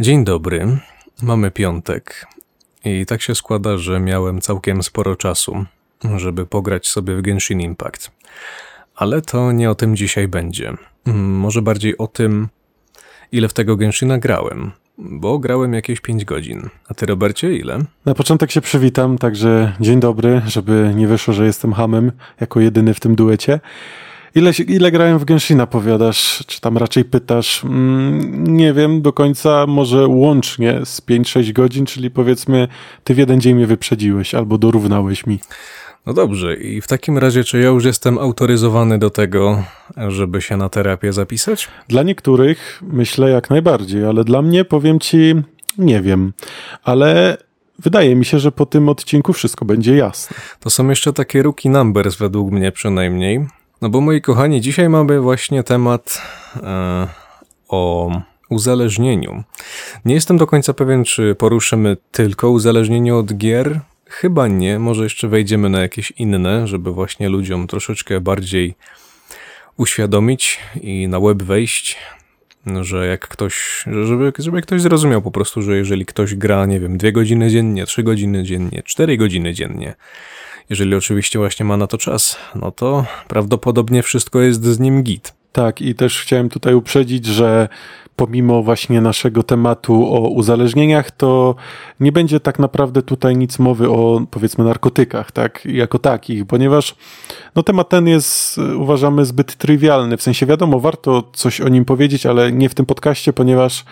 Dzień dobry. Mamy piątek. I tak się składa, że miałem całkiem sporo czasu, żeby pograć sobie w Genshin Impact. Ale to nie o tym dzisiaj będzie. Może bardziej o tym, ile w tego Genshina grałem. Bo grałem jakieś 5 godzin. A ty, Robercie, ile? Na początek się przywitam, także dzień dobry, żeby nie wyszło, że jestem hamem jako jedyny w tym duecie. Ile, ile grałem w Genshina, powiadasz, czy tam raczej pytasz? Mm, nie wiem do końca, może łącznie z 5-6 godzin, czyli powiedzmy, ty w jeden dzień mnie wyprzedziłeś albo dorównałeś mi. No dobrze, i w takim razie, czy ja już jestem autoryzowany do tego, żeby się na terapię zapisać? Dla niektórych myślę jak najbardziej, ale dla mnie powiem ci, nie wiem, ale wydaje mi się, że po tym odcinku wszystko będzie jasne. To są jeszcze takie rookie numbers, według mnie przynajmniej. No bo moi kochani, dzisiaj mamy właśnie temat e, o uzależnieniu. Nie jestem do końca pewien, czy poruszymy tylko uzależnienie od gier. Chyba nie, może jeszcze wejdziemy na jakieś inne, żeby właśnie ludziom troszeczkę bardziej uświadomić i na web wejść, że jak ktoś, żeby, żeby ktoś zrozumiał po prostu, że jeżeli ktoś gra, nie wiem, dwie godziny dziennie, trzy godziny dziennie, cztery godziny dziennie, jeżeli oczywiście właśnie ma na to czas, no to prawdopodobnie wszystko jest z nim git. Tak, i też chciałem tutaj uprzedzić, że pomimo właśnie naszego tematu o uzależnieniach, to nie będzie tak naprawdę tutaj nic mowy o powiedzmy narkotykach, tak, jako takich, ponieważ no temat ten jest y, uważamy zbyt trywialny, w sensie wiadomo, warto coś o nim powiedzieć, ale nie w tym podcaście, ponieważ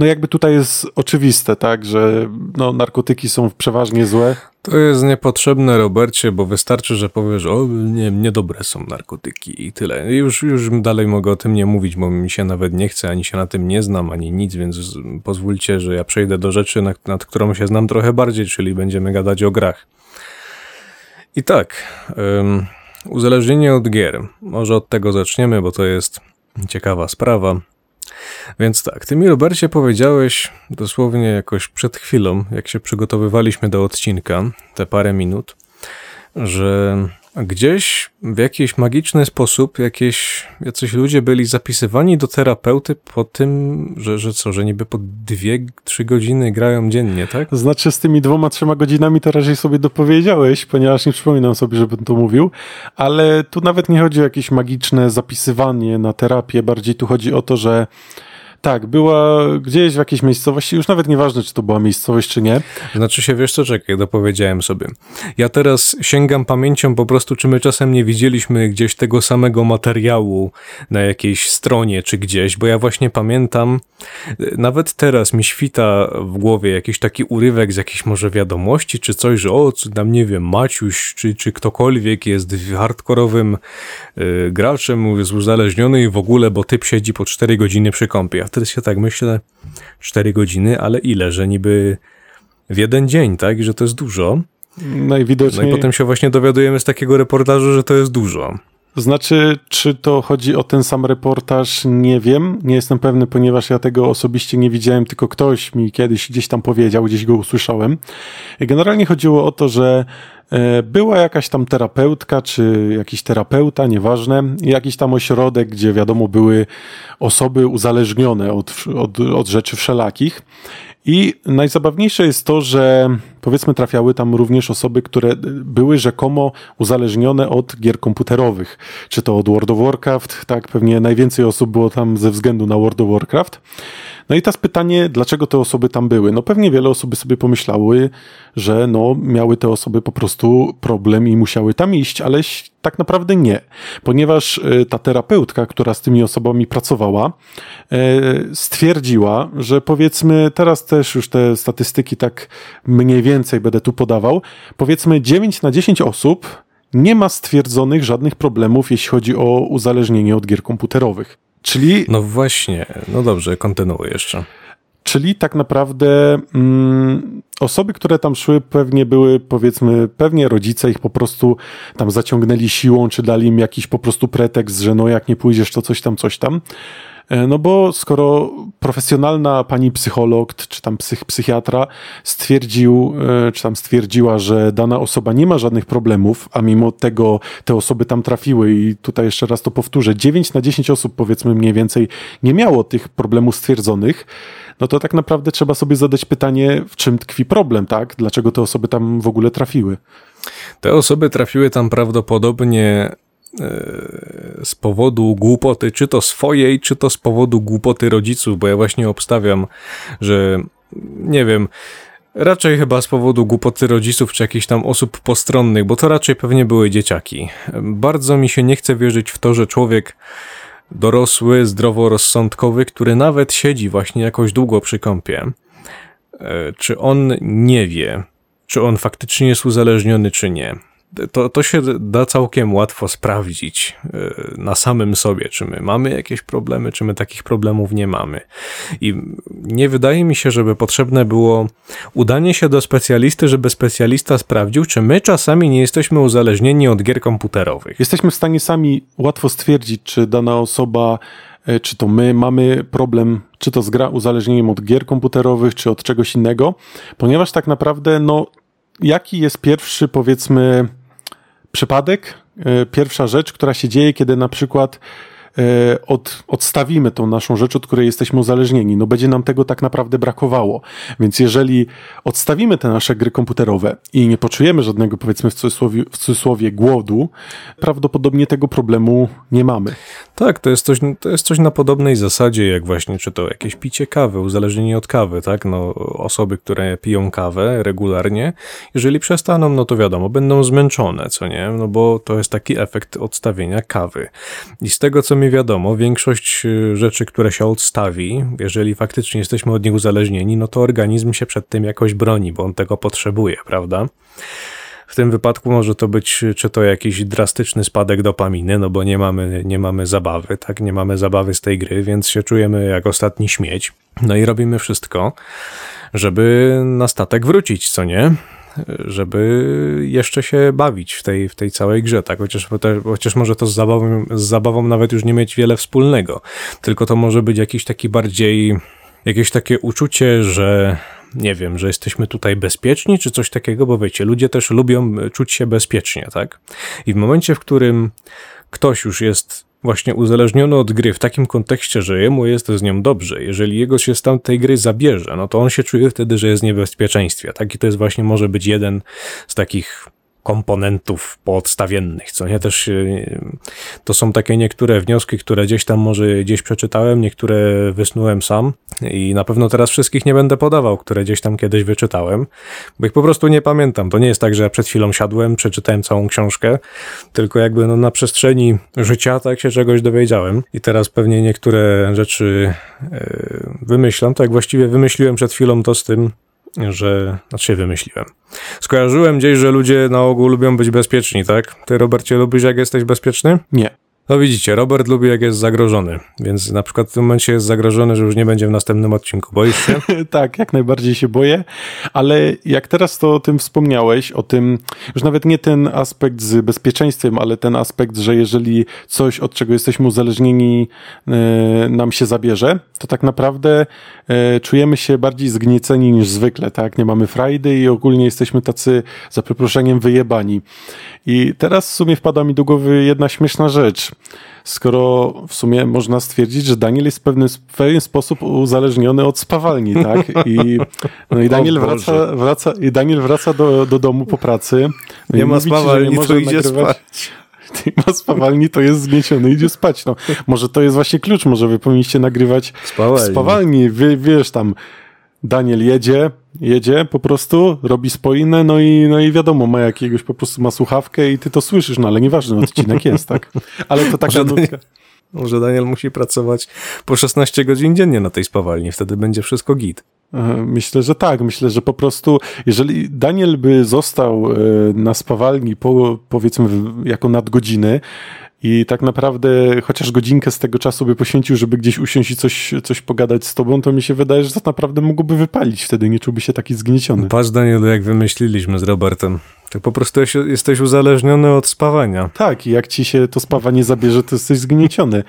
no jakby tutaj jest oczywiste, tak, że no narkotyki są przeważnie złe, To jest niepotrzebne, Robercie, bo wystarczy, że powiesz, o, nie, niedobre są narkotyki i tyle. Już, już dalej mogę o tym nie mówić, bo mi się nawet nie chce, ani się na tym nie znam, ani nic, więc pozwólcie, że ja przejdę do rzeczy, nad, nad którą się znam trochę bardziej, czyli będziemy gadać o grach. I tak, uzależnienie od gier. Może od tego zaczniemy, bo to jest ciekawa sprawa. Więc tak, ty mi, Robercie, powiedziałeś dosłownie jakoś przed chwilą, jak się przygotowywaliśmy do odcinka, te parę minut, że gdzieś w jakiś magiczny sposób jakieś, jacyś ludzie byli zapisywani do terapeuty po tym, że, że co, że niby po dwie, trzy godziny grają dziennie, tak? Znaczy z tymi dwoma, trzema godzinami to raczej sobie dopowiedziałeś, ponieważ nie przypominam sobie, żebym to mówił, ale tu nawet nie chodzi o jakieś magiczne zapisywanie na terapię, bardziej tu chodzi o to, że tak, była gdzieś w jakiejś miejscowości, już nawet nieważne, czy to była miejscowość, czy nie. Znaczy się, wiesz co, czekaj, dopowiedziałem sobie. Ja teraz sięgam pamięcią po prostu, czy my czasem nie widzieliśmy gdzieś tego samego materiału na jakiejś stronie, czy gdzieś, bo ja właśnie pamiętam, nawet teraz mi świta w głowie jakiś taki urywek z jakiejś może wiadomości, czy coś, że o, co tam, nie wiem, Maciuś, czy, czy ktokolwiek jest hardkorowym y, graczem, jest uzależniony i w ogóle, bo typ siedzi po 4 godziny przy kąpie. Wtedy się tak myślę, 4 godziny, ale ile, że niby w jeden dzień, tak? I że to jest dużo. No Najwidoczniej. i potem się właśnie dowiadujemy z takiego reportażu, że to jest dużo. Znaczy, czy to chodzi o ten sam reportaż, nie wiem. Nie jestem pewny, ponieważ ja tego osobiście nie widziałem, tylko ktoś mi kiedyś gdzieś tam powiedział, gdzieś go usłyszałem. Generalnie chodziło o to, że e, była jakaś tam terapeutka, czy jakiś terapeuta, nieważne, jakiś tam ośrodek, gdzie wiadomo były osoby uzależnione od, od, od rzeczy wszelakich. I najzabawniejsze jest to, że powiedzmy trafiały tam również osoby, które były rzekomo uzależnione od gier komputerowych. Czy to od World of Warcraft, tak, pewnie najwięcej osób było tam ze względu na World of Warcraft. No i teraz pytanie, dlaczego te osoby tam były? No pewnie wiele osób sobie pomyślały, że no miały te osoby po prostu problem i musiały tam iść, ale tak naprawdę nie, ponieważ y, ta terapeutka, która z tymi osobami pracowała, e, stwierdziła, że powiedzmy, teraz też już te statystyki tak mniej więcej będę tu podawał, powiedzmy 9 na 10 osób nie ma stwierdzonych żadnych problemów, jeśli chodzi o uzależnienie od gier komputerowych. Czyli No właśnie, no dobrze, kontynuuj jeszcze. Czyli tak naprawdę mm, osoby, które tam szły, pewnie były, powiedzmy, pewnie rodzice ich po prostu tam zaciągnęli siłą, czy dali im jakiś po prostu pretekst, że no jak nie pójdziesz, to coś tam, coś tam. E, No bo skoro profesjonalna pani psycholog, czy tam psych, psychiatra stwierdził, e, czy tam stwierdziła, że dana osoba nie ma żadnych problemów, a mimo tego te osoby tam trafiły i tutaj jeszcze raz to powtórzę, 9 na 10 osób powiedzmy mniej więcej nie miało tych problemów stwierdzonych, no to tak naprawdę trzeba sobie zadać pytanie, w czym tkwi problem, tak? Dlaczego te osoby tam w ogóle trafiły? Te osoby trafiły tam prawdopodobnie z powodu głupoty, czy to swojej, czy to z powodu głupoty rodziców, bo ja właśnie obstawiam, że nie wiem, raczej chyba z powodu głupoty rodziców, czy jakichś tam osób postronnych, bo to raczej pewnie były dzieciaki. Bardzo mi się nie chce wierzyć w to, że człowiek dorosły, zdroworozsądkowy, który nawet siedzi właśnie jakoś długo przy kąpie, e, czy on nie wie, czy on faktycznie jest uzależniony, czy nie. To, to się da całkiem łatwo sprawdzić e, na samym sobie, czy my mamy jakieś problemy, czy my takich problemów nie mamy. I nie wydaje mi się, żeby potrzebne było udanie się do specjalisty, żeby specjalista sprawdził, czy my czasami nie jesteśmy uzależnieni od gier komputerowych. Jesteśmy w stanie sami łatwo stwierdzić, czy dana osoba, e, czy to my mamy problem, czy to z gra uzależnieniem od gier komputerowych, czy od czegoś innego, ponieważ tak naprawdę, no, jaki jest pierwszy, powiedzmy, przypadek, e, pierwsza rzecz, która się dzieje, kiedy na przykład od, odstawimy tą naszą rzecz, od której jesteśmy uzależnieni. No będzie nam tego tak naprawdę brakowało. Więc jeżeli odstawimy te nasze gry komputerowe i nie poczujemy żadnego, powiedzmy w cudzysłowie, w cudzysłowie głodu, prawdopodobnie tego problemu nie mamy. Tak, to jest, coś, to jest coś na podobnej zasadzie, jak właśnie, czy to jakieś picie kawy, uzależnienie od kawy, tak? No, osoby, które piją kawę regularnie, jeżeli przestaną, no to wiadomo, będą zmęczone, co nie? No bo to jest taki efekt odstawienia kawy. I z tego, co mi wiadomo, większość y, rzeczy, które się odstawi, jeżeli faktycznie jesteśmy od nich uzależnieni, no to organizm się przed tym jakoś broni, bo on tego potrzebuje, prawda? W tym wypadku może to być czy to jakiś drastyczny spadek dopaminy, no bo nie mamy, nie mamy zabawy, tak? Nie mamy zabawy z tej gry, więc się czujemy jak ostatni śmieć. No i robimy wszystko, żeby na statek wrócić, co nie? Żeby jeszcze się bawić w tej, w tej całej grze, tak? Chociaż, chociaż może to z zabawą, z zabawą nawet już nie mieć wiele wspólnego, tylko to może być jakiś taki bardziej, jakieś takie uczucie, że nie wiem, że jesteśmy tutaj bezpieczni, czy coś takiego, bo wiecie, ludzie też lubią czuć się bezpiecznie, tak? I w momencie, w którym ktoś już jest właśnie uzależniony od gry w takim kontekście, że jemu jest z nią dobrze, jeżeli jego się z tamtej gry zabierze, no to on się czuje wtedy, że jest w niebezpieczeństwie, tak? I to jest właśnie może być jeden z takich komponentów podstawiennych, co nie też y, to są takie niektóre wnioski, które gdzieś tam może gdzieś przeczytałem, niektóre wysnułem sam i na pewno teraz wszystkich nie będę podawał, które gdzieś tam kiedyś wyczytałem, bo ich po prostu nie pamiętam. To nie jest tak, że przed chwilą siadłem, przeczytałem całą książkę, tylko jakby no na przestrzeni życia tak się czegoś dowiedziałem i teraz pewnie niektóre rzeczy yy, wymyślam, tak właściwie wymyśliłem przed chwilą to z tym, że, znaczy wymyśliłem. Skojarzyłem gdzieś, że ludzie na ogół lubią być bezpieczni, tak? Ty, Robercie, lubisz jak jesteś bezpieczny? Nie. No widzicie, Robert lubi jak jest zagrożony, więc na przykład w tym momencie jest zagrożony, że już nie będzie w następnym odcinku. Boisz się? tak, jak najbardziej się boję, ale jak teraz to o tym wspomniałeś, o tym, już nawet nie ten aspekt z bezpieczeństwem, ale ten aspekt, że jeżeli coś, od czego jesteśmy uzależnieni, e, nam się zabierze, to tak naprawdę e, czujemy się bardziej zgnieceni niż zwykle, tak? Nie mamy frajdy i ogólnie jesteśmy tacy, za przeproszeniem, wyjebani. I teraz w sumie wpada mi do głowy jedna śmieszna rzecz. Skoro w sumie można stwierdzić, że Daniel jest w pewien, w pewien sposób uzależniony od spawalni, tak? I, no i Daniel wraca, wraca, i Daniel wraca do, do domu po pracy. No nie ma spawalni, to idzie nagrywać. spać. Nie ma spawalni, to jest zgnieciony, idzie spać. No, może to jest właśnie klucz, może wy powinniście nagrywać spawalni. w spawalni. Wie, wiesz, tam Daniel jedzie, jedzie po prostu, robi spoinę, no i, no i wiadomo, ma jakiegoś po prostu ma słuchawkę i ty to słyszysz, no ale nieważny odcinek jest, tak? Ale to taka Daniel, może Daniel musi pracować po 16 godzin dziennie na tej spawalni, wtedy będzie wszystko git. Myślę, że tak. Myślę, że po prostu, jeżeli Daniel by został e, na spawalni po, powiedzmy jako nadgodziny i tak naprawdę chociaż godzinkę z tego czasu by poświęcił, żeby gdzieś usiąść i coś, coś pogadać z tobą, to mi się wydaje, że to naprawdę mógłby wypalić wtedy, nie czułby się taki zgnieciony. Patrz Danielu, jak wymyśliliśmy z Robertem. Ty po prostu jesteś uzależniony od spawania. Tak, i jak ci się to spawanie zabierze, to jesteś zgnieciony.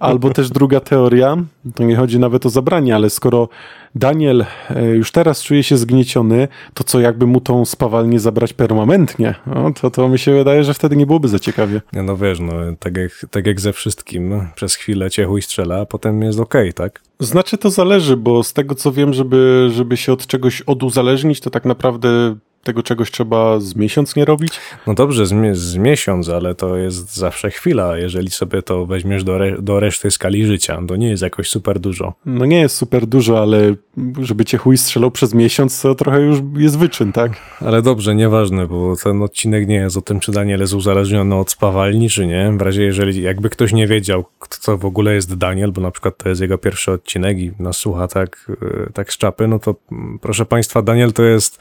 Albo też druga teoria, to nie chodzi nawet o zabranie, ale skoro Daniel e, już teraz czuje się zgnieciony, to co jakby mu tą spawalnię zabrać permanentnie? No, to, to mi się wydaje, że wtedy nie byłoby za ciekawie. No, no wiesz, no tak jak, tak jak ze wszystkim, przez chwilę cię chuj strzela, a potem jest okej, tak? Znaczy to zależy, bo z tego co wiem, żeby, żeby się od czegoś oduzależnić, to tak naprawdę tego czegoś trzeba z miesiąc nie robić? No dobrze, z, z miesiąc, ale to jest zawsze chwila. Jeżeli sobie to weźmiesz do, re- do reszty skali życia, to nie jest jakoś super dużo. No nie jest super dużo, ale żeby cię chuj strzelał przez miesiąc, to trochę już jest wyczyn, tak? Ale dobrze, nieważne, bo ten odcinek nie jest o tym, czy Daniel jest uzależniony od spawalni, czy nie. W razie, jeżeli jakby ktoś nie wiedział, kto to w ogóle jest Daniel, bo na przykład to jest jego pierwszy odcinek i nas słucha tak, y, tak z czapy, no to mm, proszę Państwa, Daniel to jest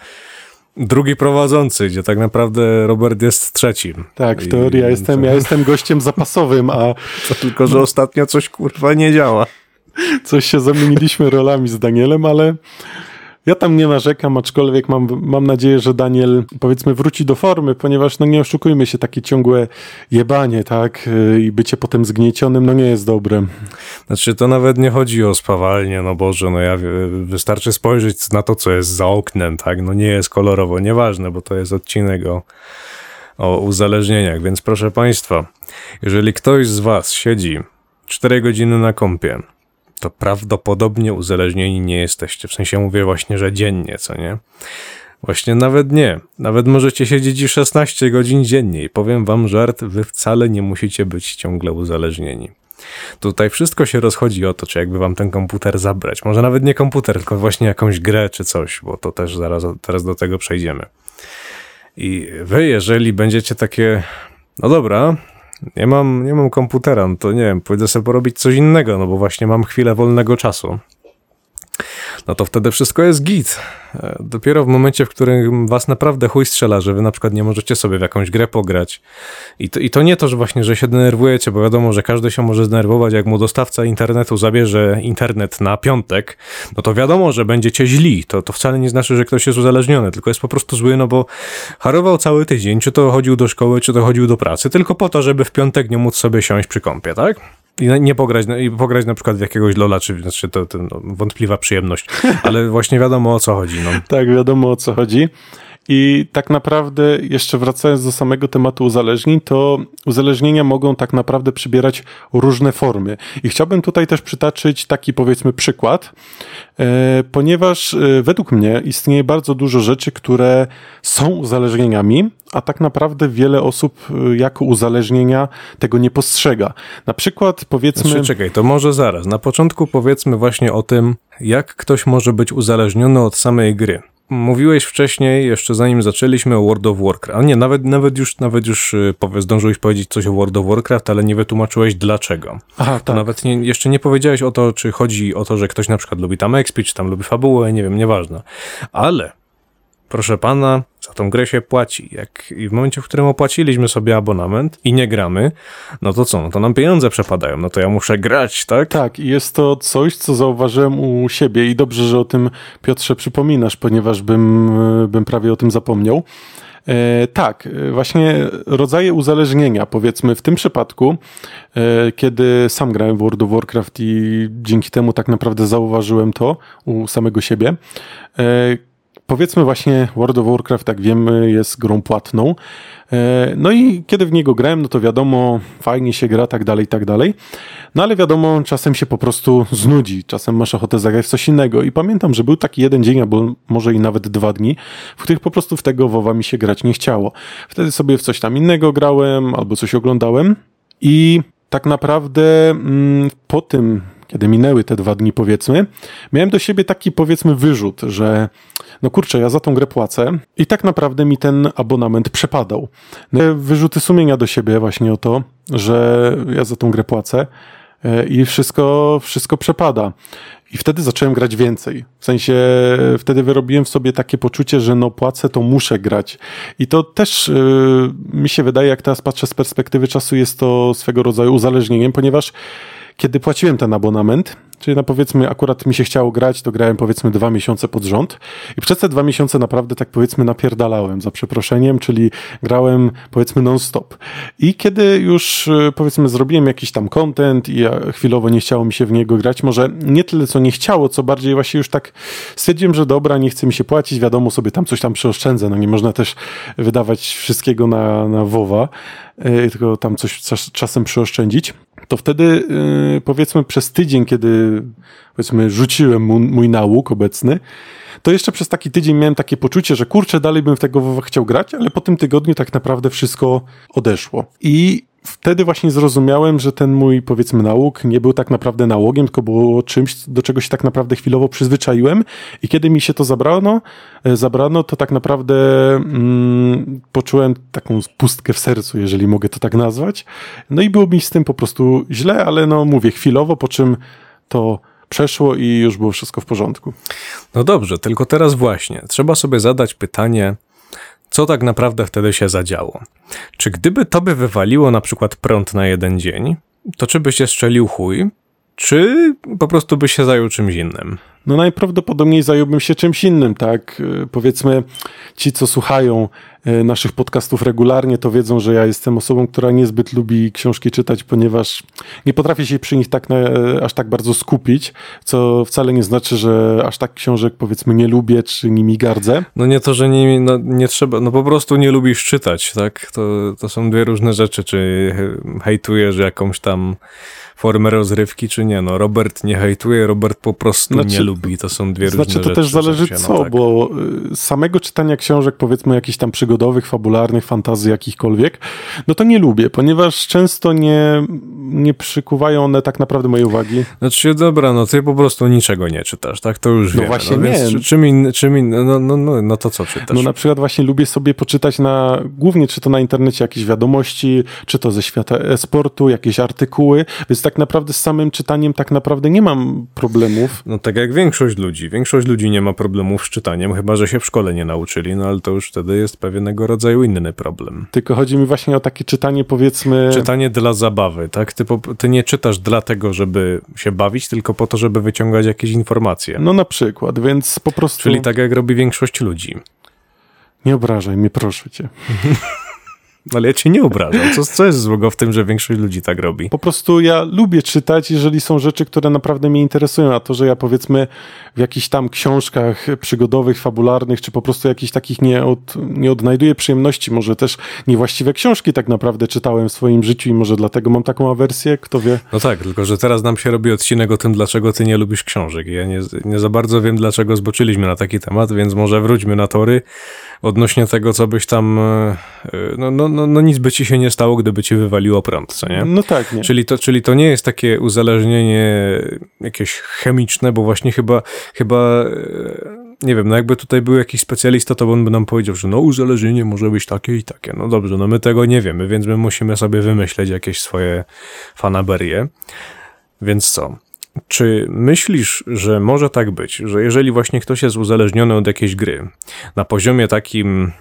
drugi prowadzący, gdzie tak naprawdę Robert jest trzecim. Tak, w teorii ja jestem, ja jestem gościem zapasowym, a To tylko, że ostatnio coś kurwa nie działa. coś się zamieniliśmy rolami z Danielem, ale ja tam nie narzekam, aczkolwiek mam, mam nadzieję, że Daniel powiedzmy wróci do formy, ponieważ no nie oszukujmy się, takie ciągłe jebanie, tak, y, i bycie potem zgniecionym, no nie jest dobre. Znaczy, to nawet nie chodzi o spawalnię, no Boże, no ja wie- wystarczy spojrzeć na to, co jest za oknem, tak? No nie jest kolorowo, nieważne, bo to jest odcinek o, o uzależnieniach, więc proszę Państwa, jeżeli ktoś z Was siedzi 4 godziny na kąpie, to prawdopodobnie uzależnieni nie jesteście. W sensie mówię właśnie, że dziennie, co nie? Właśnie nawet nie. Nawet możecie siedzieć i 16 godzin dziennie i powiem wam żart, wy wcale nie musicie być ciągle uzależnieni. Tutaj wszystko się rozchodzi o to, czy jakby wam ten komputer zabrać. Może nawet nie komputer, tylko właśnie jakąś grę czy coś, bo to też zaraz teraz do tego przejdziemy. I wy, jeżeli będziecie takie, no dobra, nie mam, nie mam komputera, no to nie wiem, pójdę sobie porobić coś innego, no bo właśnie mam chwilę wolnego czasu. No to wtedy wszystko jest git. E, Dopiero w momencie, w którym was naprawdę chuj strzela, że wy na przykład nie możecie sobie w jakąś grę pograć. I to, I to nie to, że właśnie, że się denerwujecie, bo wiadomo, że każdy się może zdenerwować, jak mu dostawca internetu zabierze internet na piątek, no to wiadomo, że będziecie źli. To, to wcale nie znaczy, że ktoś jest uzależniony, tylko jest po prostu zły, no bo harował cały tydzień, czy to chodził do szkoły, czy to chodził do pracy, tylko po to, żeby w piątek nie móc sobie siąść przy kąpie, tak? I nie pograć, i pograć na przykład w jakiegoś Lola, czy znaczy to, to no, wątpliwa przyjemność, ale właśnie wiadomo o co chodzi, no. Tak, wiadomo o co chodzi. I tak naprawdę, jeszcze wracając do samego tematu uzależnień, to uzależnienia mogą tak naprawdę przybierać różne formy. I chciałbym tutaj też przytaczyć taki, powiedzmy, przykład, e, ponieważ e, według mnie istnieje bardzo dużo rzeczy, które są uzależnieniami, a tak naprawdę wiele osób e, jako uzależnienia tego nie postrzega. Na przykład, powiedzmy. Znaczy, czekaj, to może zaraz. Na początku powiedzmy właśnie o tym, jak ktoś może być uzależniony od samej gry. Mówiłeś wcześniej, jeszcze zanim zaczęliśmy o World of Warcraft. A nie, nawet, nawet już, nawet już y, powie, zdążyłeś powiedzieć coś o World of Warcraft, ale nie wytłumaczyłeś dlaczego. Aha, To tak. nawet nie, jeszcze nie powiedziałeś o to, czy chodzi o to, że ktoś na przykład lubi tam expi, czy tam lubi fabułę, nie wiem, nieważne. Ale, proszę pana, za tą grę się płaci. Jak, I w momencie, w którym opłaciliśmy sobie abonament i nie gramy, no to co? No to nam pieniądze przepadają, no to ja muszę grać, tak? Tak, i jest to coś, co zauważyłem u siebie i dobrze, że o tym Piotrze przypominasz, ponieważ bym, e, bym prawie o tym zapomniał. E, tak, e, właśnie rodzaje uzależnienia, powiedzmy w tym przypadku, e, kiedy sam grałem w World of Warcraft i dzięki temu tak naprawdę zauważyłem to u samego siebie. E, Powiedzmy właśnie World of Warcraft, jak wiemy, jest grą płatną. E, No i kiedy w niego grałem, no to wiadomo, fajnie się gra, tak dalej, tak dalej. No ale wiadomo, czasem się po prostu znudzi, czasem masz ochotę zagrać w coś innego. I pamiętam, że był taki jeden dzień, albo może i nawet dwa dni, w których po prostu w tego WoWa mi się grać nie chciało. Wtedy sobie w coś tam innego grałem, albo coś oglądałem i tak naprawdę mm, po tym, kiedy minęły te dwa dni, powiedzmy, miałem do siebie taki, powiedzmy, wyrzut, że no kurczę, ja za tą grę płacę i tak naprawdę mi ten abonament przepadał. No, wyrzuty sumienia do siebie właśnie o to, że ja za tą grę płacę e, i wszystko, wszystko przepada. I wtedy zacząłem grać więcej. W sensie e, wtedy wyrobiłem w sobie takie poczucie, że no płacę, to muszę grać. I to też yy, mi się wydaje, jak teraz patrzę z perspektywy czasu, jest to swego rodzaju uzależnieniem, ponieważ kiedy płaciłem ten abonament, czyli na powiedzmy akurat mi się chciało grać, to grałem powiedzmy dwa miesiące pod rząd i przez te dwa miesiące naprawdę tak powiedzmy napierdalałem za przeproszeniem, czyli grałem powiedzmy non-stop. I kiedy już y, powiedzmy zrobiłem jakiś tam content i ja chwilowo nie chciało mi się w niego grać, może nie tyle co nie chciało, co bardziej właśnie już tak stwierdziłem, że dobra, nie chce mi się płacić, wiadomo sobie tam coś tam przeoszczędzę, no nie można też wydawać wszystkiego na, na WoWa, y, tylko tam coś czas, czasem przeoszczędzić to wtedy yy, powiedzmy przez tydzień, kiedy powiedzmy rzuciłem mój, nałóg obecny, to jeszcze przez taki tydzień miałem takie poczucie, że kurczę, dalej bym w tego chciał grać, ale po tym tygodniu tak naprawdę wszystko odeszło. I wtedy właśnie zrozumiałem, że ten mój, powiedzmy, nałóg nie był tak naprawdę nałogiem, tylko było czymś, do czego się tak naprawdę chwilowo przyzwyczaiłem. I kiedy mi się to zabrano, zabrano to tak naprawdę mm, poczułem taką pustkę w sercu, jeżeli mogę to tak nazwać. No i było mi z tym po prostu źle, ale no mówię, chwilowo, po czym to przeszło i już było wszystko w porządku. No dobrze, tylko teraz właśnie trzeba sobie zadać pytanie, co tak naprawdę wtedy się zadziało. Czy gdyby tobie wywaliło na przykład prąd na jeden dzień, to czy by się strzelił chuj, czy po prostu by się zajął czymś innym? No najprawdopodobniej zająłbym się czymś innym, tak? Powiedzmy, ci, co słuchają naszych podcastów regularnie, to wiedzą, że ja jestem osobą, która niezbyt lubi książki czytać, ponieważ nie potrafię się przy nich tak na, aż tak bardzo skupić, co wcale nie znaczy, że aż tak książek powiedzmy nie lubię, czy nimi gardzę. No nie to, że nie, no, nie trzeba, no po prostu nie lubisz czytać, tak? To, to są dwie różne rzeczy, czy hejtujesz jakąś tam formę rozrywki, czy nie. No, Robert nie hejtuje, Robert po prostu znaczy, nie lubi. To są dwie znaczy, różne rzeczy. Znaczy, to też zależy się, co, no, tak. bo samego czytania książek, powiedzmy jakichś tam przygodowych, fabularnych, fantazji jakichkolwiek, no to nie lubię, ponieważ często nie, nie przykuwają one tak naprawdę mojej uwagi. Znaczy, dobra, no ty po prostu niczego nie czytasz, tak? To już no wiemy. Właśnie no, nie. Więc czym inny, czym inny, no, no, no, no to co czytasz? No na przykład właśnie lubię sobie poczytać na, głównie czy to na internecie jakieś wiadomości, czy to ze świata e-sportu, jakieś artykuły, więc tak naprawdę z samym czytaniem tak naprawdę nie mam problemów. No tak jak większość ludzi. Większość ludzi nie ma problemów z czytaniem, chyba że się w szkole nie nauczyli, no ale to już wtedy jest pewnego rodzaju inny problem. Tylko chodzi mi właśnie o takie czytanie powiedzmy... Czytanie dla zabawy, tak? Ty, ty nie czytasz dlatego, żeby się bawić, tylko po to, żeby wyciągać jakieś informacje. No na przykład, więc po prostu... Czyli tak jak robi większość ludzi. Nie obrażaj mnie, proszę cię. Ale ja cię nie obrażam. Co, co jest złego w tym, że większość ludzi tak robi? Po prostu ja lubię czytać, jeżeli są rzeczy, które naprawdę mnie interesują, a to, że ja powiedzmy w jakichś tam książkach przygodowych, fabularnych, czy po prostu jakichś takich nie, od, nie odnajduję przyjemności, może też niewłaściwe książki tak naprawdę czytałem w swoim życiu i może dlatego mam taką awersję, kto wie. No tak, tylko że teraz nam się robi odcinek o tym, dlaczego ty nie lubisz książek. Ja nie, nie za bardzo wiem, dlaczego zboczyliśmy na taki temat, więc może wróćmy na tory odnośnie tego, co byś tam, no, no, no, no nic by ci się nie stało, gdyby ci wywaliło prąd, co nie? No tak, nie. Czyli to, czyli to nie jest takie uzależnienie jakieś chemiczne, bo właśnie chyba, chyba nie wiem, no jakby tutaj był jakiś specjalista, to on by nam powiedział, że no uzależnienie może być takie i takie. No dobrze, no my tego nie wiemy, więc my musimy sobie wymyśleć jakieś swoje fanaberie. Więc co? Czy myślisz, że może tak być, że jeżeli właśnie ktoś jest uzależniony od jakiejś gry na poziomie takim,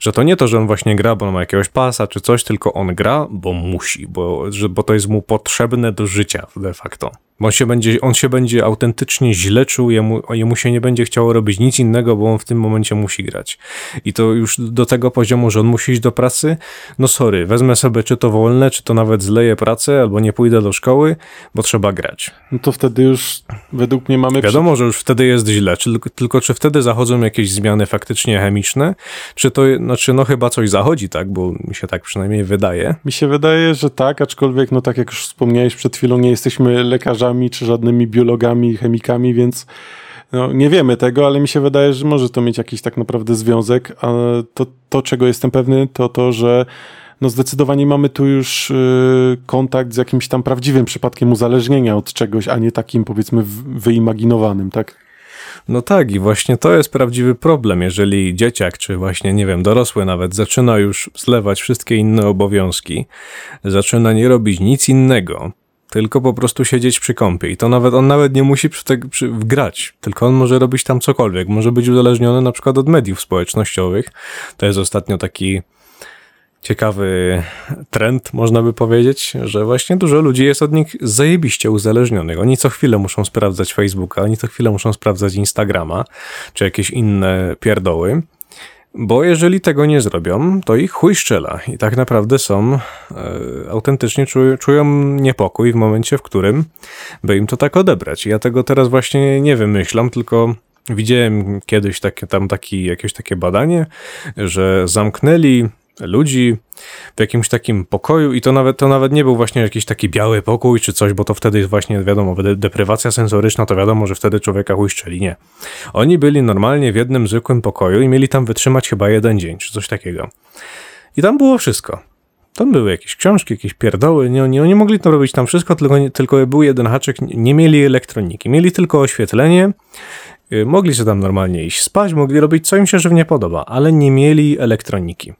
że to nie to, że on właśnie gra, bo on ma jakiegoś pasa czy coś, tylko on gra, bo musi, bo, że, bo to jest mu potrzebne do życia de facto. Bo on się będzie, on się będzie autentycznie źle czuł, jemu, jemu się nie będzie chciało robić nic innego, bo on w tym momencie musi grać. I to już do tego poziomu, że on musi iść do pracy, no sorry, wezmę sobie czy to wolne, czy to nawet zleję pracę, albo nie pójdę do szkoły, bo trzeba grać. No to wtedy już według mnie mamy... Wiadomo, że już wtedy jest źle, czy, tylko czy wtedy zachodzą jakieś zmiany faktycznie chemiczne, czy to, znaczy no chyba coś zachodzi, tak, bo mi się tak przynajmniej wydaje. Mi się wydaje, że tak, aczkolwiek no tak jak już wspomniałeś przed chwilą, nie jesteśmy lekarzami, czy żadnymi biologami, chemikami, więc no, nie wiemy tego, ale mi się wydaje, że może to mieć jakiś tak naprawdę związek. A to, to czego jestem pewny, to to, że no zdecydowanie mamy tu już y, kontakt z jakimś tam prawdziwym przypadkiem uzależnienia od czegoś, a nie takim powiedzmy wyimaginowanym, tak? No tak, i właśnie to jest prawdziwy problem, jeżeli dzieciak, czy właśnie, nie wiem, dorosły nawet, zaczyna już zlewać wszystkie inne obowiązki, zaczyna nie robić nic innego, tylko po prostu siedzieć przy kąpie. I to nawet on nawet nie musi przy, przy, grać, tylko on może robić tam cokolwiek. Może być uzależniony na przykład od mediów społecznościowych. To jest ostatnio taki ciekawy trend, można by powiedzieć, że właśnie dużo ludzi jest od nich zajebiście uzależnionych. Oni co chwilę muszą sprawdzać Facebooka, oni co chwilę muszą sprawdzać Instagrama, czy jakieś inne pierdoły. Bo jeżeli tego nie zrobią, to ich chuj szczela i tak naprawdę są, e, autentycznie czują, czują niepokój w momencie, w którym by im to tak odebrać. Ja tego teraz właśnie nie wymyślam, tylko widziałem kiedyś takie, tam taki, jakieś takie badanie, że zamknęli ludzi w jakimś takim pokoju i to nawet, to nawet nie był właśnie jakiś taki biały pokój czy coś, bo to wtedy jest właśnie wiadomo, de- deprywacja sensoryczna, to wiadomo, że wtedy człowieka huśczeli. Nie. Oni byli normalnie w jednym zwykłym pokoju i mieli tam wytrzymać chyba jeden dzień czy coś takiego. I tam było wszystko. Tam były jakieś książki, jakieś pierdoły, nie, nie, oni mogli to robić tam wszystko, tylko, nie- tylko był jeden haczyk, nie mieli elektroniki, mieli tylko oświetlenie, y, mogli sobie tam normalnie iść spać, mogli robić co im się żywnie podoba, ale nie mieli elektroniki.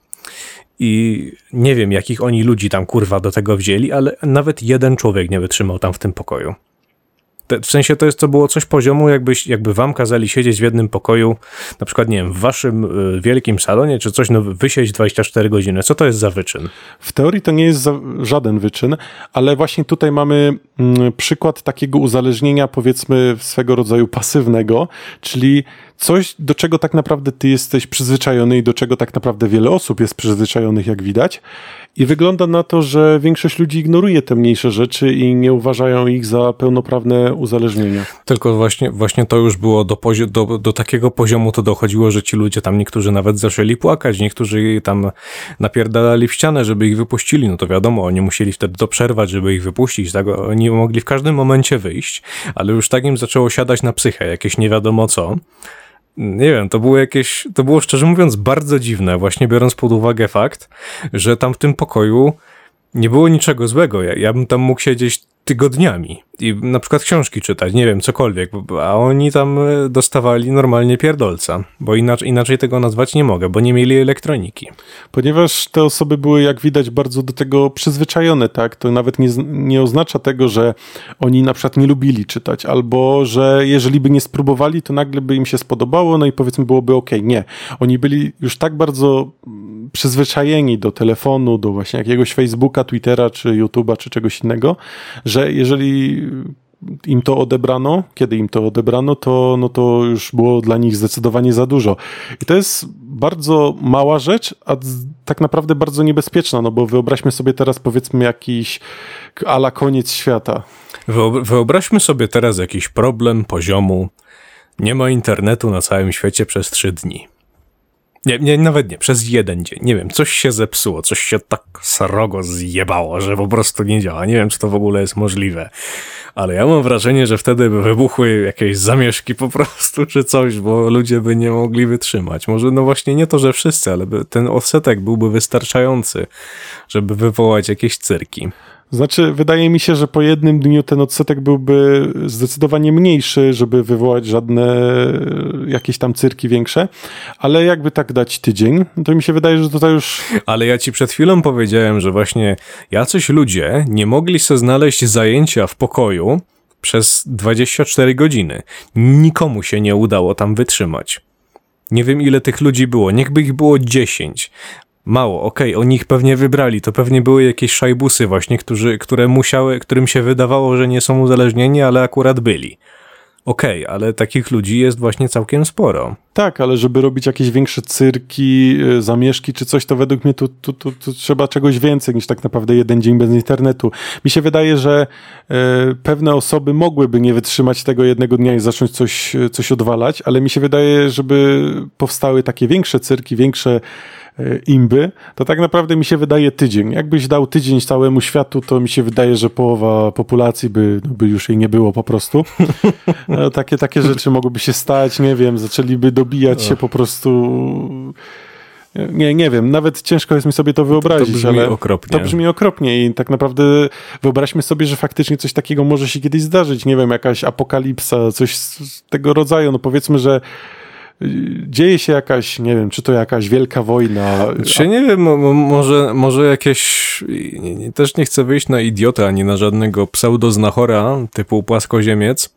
I nie wiem, jakich oni ludzi tam kurwa do tego wzięli, ale nawet jeden człowiek nie wytrzymał tam w tym pokoju. W sensie to jest to było coś poziomu, jakbyś, jakby wam kazali siedzieć w jednym pokoju, na przykład, nie wiem, w waszym y, wielkim salonie, czy coś, no wysiedź 24 godziny. Co to jest za wyczyn? W teorii to nie jest za, żaden wyczyn, ale właśnie tutaj mamy mm, przykład takiego uzależnienia, powiedzmy, swego rodzaju pasywnego, czyli coś, do czego tak naprawdę ty jesteś przyzwyczajony i do czego tak naprawdę wiele osób jest przyzwyczajonych, jak widać. I wygląda na to, że większość ludzi ignoruje te mniejsze rzeczy i nie uważają ich za pełnoprawne uzależnienia. Tylko właśnie, właśnie to już było do, do, do takiego poziomu to dochodziło, że ci ludzie tam niektórzy nawet zaczęli płakać, niektórzy tam napierdalali w ścianę, żeby ich wypuścili. No to wiadomo, oni musieli wtedy to przerwać, żeby ich wypuścić. Tak? Oni mogli w każdym momencie wyjść, ale już tak im zaczęło siadać na psychę, jakieś nie wiadomo co. Nie wiem, to było jakieś, to było szczerze mówiąc bardzo dziwne, właśnie biorąc pod uwagę fakt, że tam w tym pokoju nie było niczego złego. Ja, ja bym tam mógł siedzieć tygodniami i na przykład książki czytać, nie wiem, cokolwiek, a oni tam e, dostawali normalnie pierdolca, bo inaczej, inaczej tego nazwać nie mogę, bo nie mieli elektroniki. Ponieważ te osoby były, jak widać, bardzo do tego przyzwyczajone, tak? To nawet nie, nie oznacza tego, że oni na przykład nie lubili czytać, albo że jeżeli by nie spróbowali, to nagle by im się spodobało, no i powiedzmy byłoby ok. Nie. Oni byli już tak bardzo mm, przyzwyczajeni do telefonu, do właśnie jakiegoś Facebooka, Twittera, czy YouTube'a, czy czegoś innego, że jeżeli im to odebrano, kiedy im to odebrano, to, no to już było dla nich zdecydowanie za dużo. I to jest bardzo mała rzecz, a tak naprawdę bardzo niebezpieczna, no bo wyobraźmy sobie teraz powiedzmy jakiś ala koniec świata. Wyob- Wyobraźmy sobie teraz jakiś problem poziomu nie ma internetu na całym świecie przez trzy dni. Nie, nie, nawet nie, przez jeden dzień. Nie wiem, coś się zepsuło, coś się tak srogo zjebało, że po prostu nie działa. Nie wiem, czy to w ogóle jest możliwe. Ale ja mam wrażenie, że wtedy by wybuchły jakieś zamieszki po prostu, czy coś, bo ludzie by nie mogli wytrzymać. Może no właśnie nie to, że wszyscy, ale ten odsetek byłby wystarczający, żeby wywołać jakieś cyrki. Znaczy, wydaje mi się, że po jednym dniu ten odsetek byłby zdecydowanie mniejszy, żeby wywołać żadne e, jakieś tam cyrki większe, ale jakby tak dać tydzień, to mi się wydaje, że tutaj już Ale ja ci przed chwilą powiedziałem, że właśnie jacyś ludzie nie mogli sobie znaleźć zajęcia w pokoju przez 24 godziny. Nikomu się nie udało tam wytrzymać. Nie wiem ile tych ludzi było, niechby ich było 10. Mało, okej, oni ich pewnie wybrali, to pewnie były jakieś szajbusy właśnie, którzy, które musiały, którym się wydawało, że nie są uzależnieni, ale akurat byli. Okej, ale takich ludzi jest właśnie całkiem sporo. Tak, ale żeby robić jakieś większe cyrki, y, zamieszki czy coś, to według mnie tu, tu, tu, tu trzeba czegoś więcej niż tak naprawdę jeden dzień bez internetu. Mi się wydaje, że e, pewne osoby mogłyby nie wytrzymać tego jednego dnia i zacząć coś, e, coś odwalać, ale mi się wydaje, żeby powstały takie większe cyrki, większe e, imby, to tak naprawdę mi się wydaje tydzień. Jakbyś dał tydzień całemu światu, to mi się wydaje, że połowa populacji by, no, by już jej nie było po prostu. No, takie, takie rzeczy mogłyby się stać, nie wiem, zaczęliby dobijać się po prostu. Nie, nie wiem, nawet ciężko jest mi sobie to wyobrazić, brzmi ale okropnie. to brzmi okropnie i tak naprawdę wyobraźmy sobie, że faktycznie coś takiego może się kiedyś zdarzyć, nie wiem, jakaś apokalipsa, coś tego rodzaju, no powiedzmy, że y, dzieje się jakaś, nie wiem, czy to jakaś wielka wojna. Czy nie wiem, mo- mo- może, może jakieś. Też nie chcę wyjść na idiotę ani na żadnego pseudoznachora typu płaskoziemiec,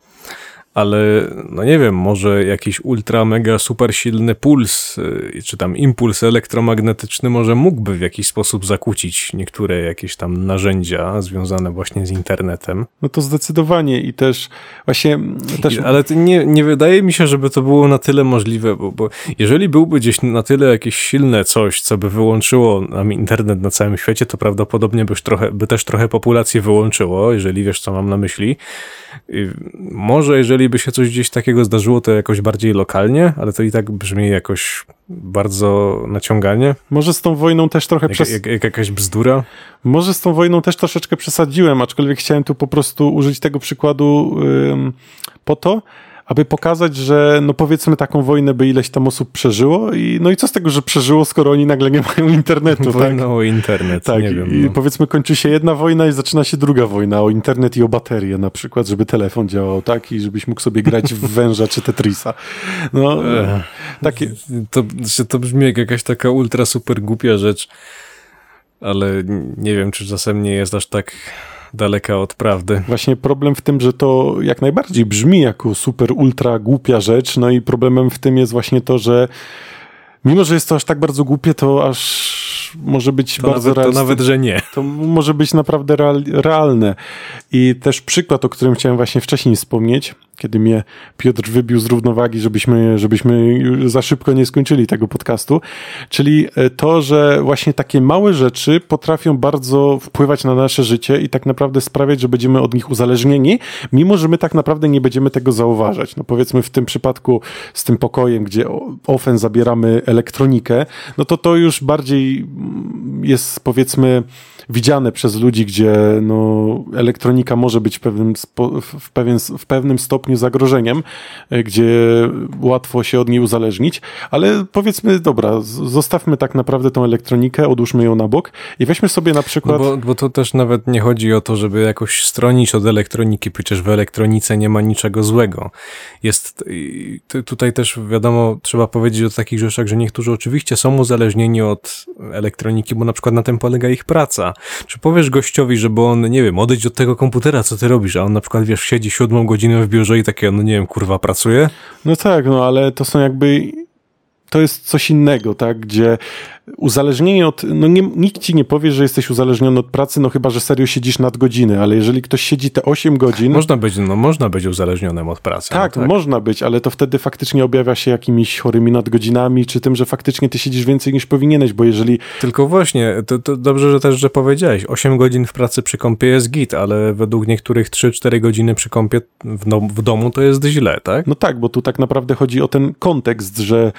ale no nie wiem, może jakiś ultra mega super silny puls, y, czy tam impuls elektromagnetyczny może mógłby w jakiś sposób zakłócić niektóre jakieś tam narzędzia związane właśnie z internetem. No to zdecydowanie i też właśnie też... I, ale nie, nie wydaje mi się, żeby to było na tyle możliwe, bo, bo jeżeli byłby gdzieś na tyle jakieś silne coś, co by wyłączyło nam internet na całym świecie, to prawdopodobnie byś trochę, by też trochę populację wyłączyło, jeżeli wiesz, co mam na myśli. I może jeżeli by się coś gdzieś takiego zdarzyło, to jakoś bardziej lokalnie, ale to i tak brzmi jakoś bardzo naciąganie. Może z tą wojną też trochę jak, przez... jak, jak jakaś bzdura. Może z tą wojną też troszeczkę przesadziłem, aczkolwiek chciałem tu po prostu użyć tego przykładu ym, po to, aby pokazać, że no powiedzmy taką wojnę by ileś tam osób przeżyło i no i co z tego, że przeżyło, skoro oni nagle nie mają internetu, Wojna tak? o internet, Tak, nie wiem. i No. powiedzmy kończy się jedna wojna i zaczyna się druga wojna o internet i o baterię na przykład, żeby telefon działał, tak? I żebyś mógł sobie grać w węża czy Tetrisa. No, takie... To, to brzmi jak jakaś taka ultra super głupia rzecz, ale nie wiem, czy czasem nie jest aż tak daleka od prawdy. Właśnie problem w tym, że to jak najbardziej brzmi jako super, ultra głupia rzecz, no i problemem w tym jest właśnie to, że mimo, że jest to aż tak bardzo głupie, to aż może być To, bardzo nawet, to nawet, że nie. To może być naprawdę real, realne. I też przykład, o którym chciałem właśnie wcześniej wspomnieć, kiedy mnie Piotr wybił z równowagi, żebyśmy, żebyśmy za szybko nie skończyli tego podcastu, czyli e, to, że właśnie takie małe rzeczy potrafią bardzo wpływać na nasze życie i tak naprawdę sprawiać, że będziemy od nich uzależnieni, mimo że my tak naprawdę nie będziemy tego zauważać. No powiedzmy w tym przypadku z tym pokojem, gdzie ofen zabieramy elektronikę, no to to już bardziej mm, jest powiedzmy widziane przez ludzi, gdzie no, elektronika może być w pewnym, w, pewien, w pewnym stopniu zagrożeniem, e, gdzie łatwo się od niej uzależnić, ale powiedzmy, dobra, zostawmy tak naprawdę tą elektronikę, odłóżmy ją na bok i weźmy sobie na No przykład... bo, bo to też nawet nie chodzi o to, żeby jakoś stronić od elektroniki, przecież w elektronice nie ma niczego złego. Jest tutaj też wiadomo, trzeba powiedzieć o takich rzeczach, że niektórzy oczywiście są uzależnieni od elektroniki, bo na przykład na tym polega ich praca. Czy powiesz gościowi, żeby on, nie wiem, odejdź od tego komputera, co ty robisz, a on na przykład, wiesz, siedzi siódmą godzinę w biurze i takie, no nie wiem, kurwa, pracuje? No tak, no ale to są jakby. To jest coś innego, tak? Gdzie uzależnienie od. No nie, nikt ci nie powie, że jesteś uzależniony od pracy, no chyba, że serio siedzisz nad godziny, ale jeżeli ktoś siedzi te 8 godzin. Można być, no można być uzależnionym od pracy. tak, no, tak. można być, ale to wtedy faktycznie objawia się jakimiś chorymi nadgodzinami, czy tym, że faktycznie ty siedzisz więcej niż powinieneś, bo jeżeli. Tylko właśnie, to, to dobrze, że też, że powiedziałeś, 8 godzin w pracy przy kąpie jest git, ale według niektórych 3-4 godziny przy kąpie w, dom, w domu to jest źle, tak? No tak, bo tu tak naprawdę chodzi o ten kontekst, że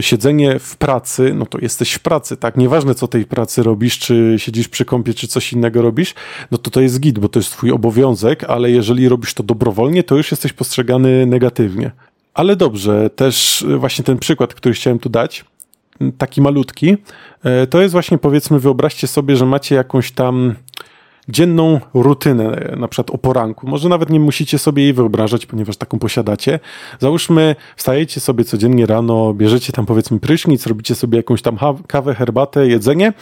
siedzenie w pracy, no to jesteś pracy, tak? Nieważne, co tej pracy robisz, czy siedzisz przy kąpie, czy coś innego robisz, no to to jest git, bo to jest twój obowiązek, ale jeżeli robisz to dobrowolnie, to już jesteś postrzegany negatywnie. Ale dobrze, też y, właśnie ten przykład, który chciałem tu dać, taki malutki, e, to jest właśnie powiedzmy, wyobraźcie sobie, że macie jakąś tam dzienną rutynę, na przykład o poranku. Może nawet nie musicie sobie jej wyobrażać, ponieważ taką posiadacie. Załóżmy, wstajecie sobie codziennie rano, bierzecie tam powiedzmy prysznic, robicie sobie jakąś tam kawę, herbatę, jedzenie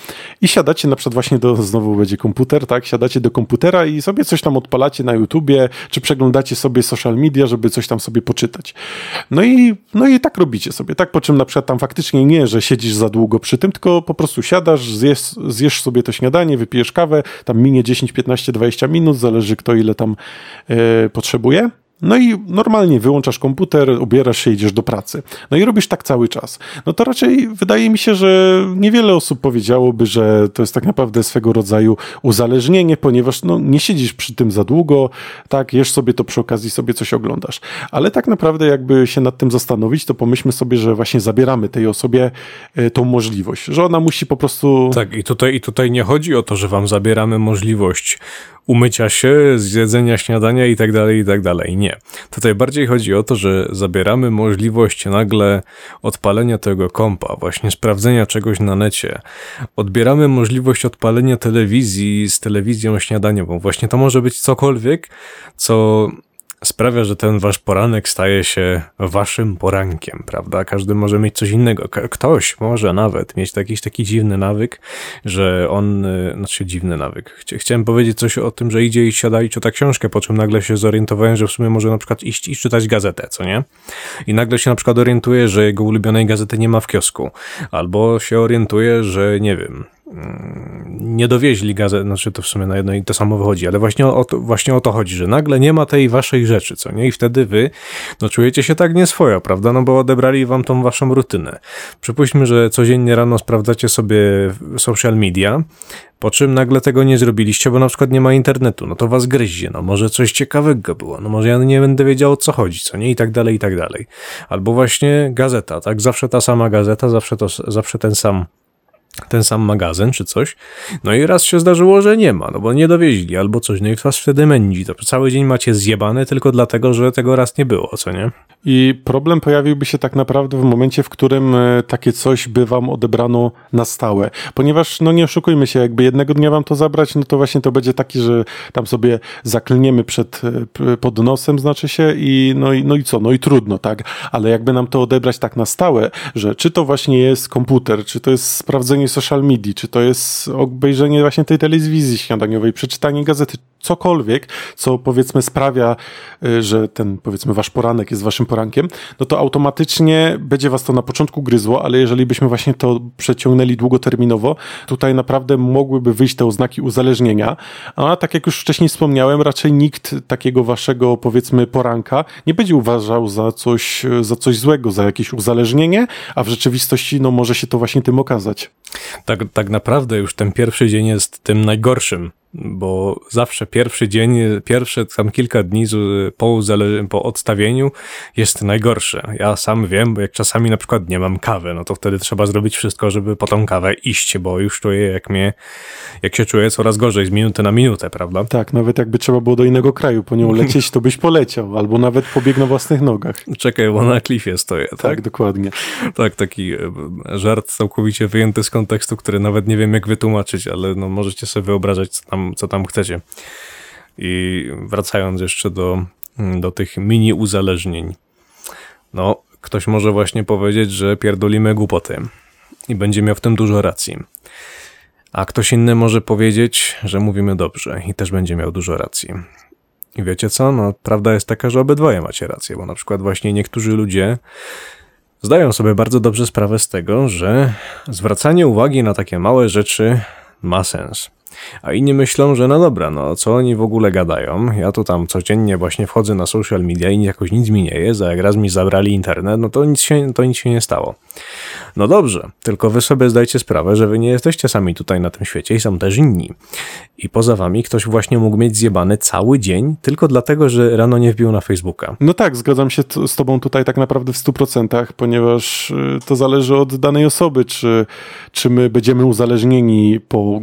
i siadacie na przykład właśnie do, znowu będzie komputer, tak? Siadacie do komputera i sobie coś tam odpalacie na YouTubie, czy przeglądacie sobie social media, żeby coś tam sobie poczytać. No i, no i tak robicie sobie, tak? Po czym na przykład tam faktycznie nie, że siedzisz za długo przy tym, tylko po prostu siadasz, zjesz, zjesz sobie to śniadanie, wypijesz kawę, tam minie 10, 15, 20 minut, zależy kto ile tam e, potrzebuje. No i normalnie wyłączasz komputer, ubierasz się, idziesz do pracy. No i robisz tak cały czas. No to raczej wydaje mi się, że niewiele osób powiedziałoby, że to jest tak naprawdę swego rodzaju uzależnienie, ponieważ no, nie siedzisz przy tym za długo, tak, jesz sobie to przy okazji sobie coś oglądasz. Ale tak naprawdę jakby się nad tym zastanowić, to pomyślmy sobie, że właśnie zabieramy tej osobie e, tą możliwość, że ona musi po prostu... Tak, i tutaj, i tutaj nie chodzi o to, że wam zabieramy możliwość umycia się, zjedzenia śniadania i tak dalej, i tak. Nie. Tutaj bardziej chodzi o to, że zabieramy możliwość nagle odpalenia tego kompa, właśnie sprawdzenia czegoś na necie. Odbieramy możliwość odpalenia telewizji z telewizją śniadaniową. Właśnie to może być cokolwiek, co sprawia, że ten wasz poranek staje się waszym porankiem, prawda? Każdy może mieć coś innego. Ktoś może nawet mieć jakiś taki dziwny nawyk, że on, y, znaczy dziwny nawyk. Chcia- Chciałem powiedzieć coś o tym, że idzie i siada i czyta książkę, po czym nagle się zorientowałem, że w sumie może na przykład iść i czytać gazetę, co nie? I nagle się na przykład orientuje, że jego ulubionej gazety nie ma w kiosku. Albo się orientuje, że nie wiem, nie dowieźli gazet, znaczy to w sumie na jedno i to samo wychodzi, ale właśnie o, to, właśnie o to chodzi, że nagle nie ma tej waszej rzeczy, co nie? I wtedy wy, no czujecie się tak nieswojo, prawda? No bo odebrali wam tą waszą rutynę. Przypuśćmy, że codziennie rano sprawdzacie sobie social media, po czym nagle tego nie zrobiliście, bo na przykład nie ma internetu, no to was gryzie, no może coś ciekawego było, no może ja nie będę wiedział o co chodzi, co nie? I tak dalej, i tak dalej. Albo właśnie gazeta, tak? Zawsze ta sama gazeta, zawsze, to, zawsze ten sam ten sam magazyn czy coś. No i raz się zdarzyło, że nie ma, no bo nie dowieźli albo coś, no i was wtedy mędzi. To cały dzień macie zjebane tylko dlatego, że tego raz nie było, co nie? I problem pojawiłby się tak naprawdę w momencie, w którym e, takie coś by wam odebrano na stałe. Ponieważ, no nie oszukujmy się, jakby jednego dnia wam to zabrać, no to właśnie to będzie taki, że tam sobie zaklniemy przed, e, pod nosem, znaczy się, i no, i no i co, no i trudno, tak? Ale jakby nam to odebrać tak na stałe, że czy to właśnie jest komputer, czy to jest sprawdzenie social media, czy to jest obejrzenie właśnie tej telewizji śniadaniowej, przeczytanie gazety, cokolwiek, co powiedzmy sprawia, y, że ten powiedzmy wasz poranek jest waszym porankiem, no to automatycznie będzie was to na początku gryzło, ale jeżeli byśmy właśnie to przeciągnęli długoterminowo, tutaj naprawdę mogłyby wyjść te oznaki uzależnienia, a tak jak już wcześniej wspomniałem, raczej nikt takiego waszego powiedzmy poranka nie będzie uważał za coś, za coś złego, za jakieś uzależnienie, a w rzeczywistości no może się to właśnie tym okazać. Tak, tak naprawdę już ten pierwszy dzień jest tym najgorszym, bo zawsze pierwszy dzień, pierwsze tam kilka dni po, po odstawieniu jest najgorsze. Ja sam wiem, bo jak czasami na przykład nie mam kawy, no to wtedy trzeba zrobić wszystko, żeby po tą kawę iść, bo już czuję jak mnie, jak się czuję coraz gorzej z minuty na minutę, prawda? Tak, nawet jakby trzeba było do innego kraju po nią lecieć, to byś poleciał, albo nawet pobiegł na własnych nogach. Czekaj, bo na klifie stoję, tak? Tak, dokładnie. Tak, taki e, żart całkowicie wyjęty z kontekstu, który nawet nie wiem jak wytłumaczyć, ale no możecie sobie wyobrażać, co tam, co tam chcecie. I wracając jeszcze do, do tych mini uzależnień. No, ktoś może właśnie powiedzieć, że pierdolimy głupoty i będzie miał w tym dużo racji. A ktoś inny może powiedzieć, że mówimy dobrze i też będzie miał dużo racji. I wiecie co? No, prawda jest taka, że obydwoje macie rację, bo na przykład właśnie niektórzy ludzie zdają sobie bardzo dobrze sprawę z tego, że zwracanie uwagi na takie małe rzeczy ma sens. A inni myślą, że no dobra, no co oni w ogóle gadają? Ja tu tam codziennie właśnie wchodzę na social media i jakoś nic mi nie jest, a jak raz mi zabrali internet, no to nic się, to nic się nie stało. No dobrze, tylko wy sobie zdajcie sprawę, że wy nie jesteście sami tutaj na tym świecie i są też inni. I poza wami ktoś właśnie mógł mieć zjebany cały dzień tylko dlatego, że rano nie wbił na Facebooka. No tak, zgadzam się z tobą tutaj tak naprawdę w 100%, ponieważ y, to zależy od danej osoby, czy, czy my będziemy uzależnieni po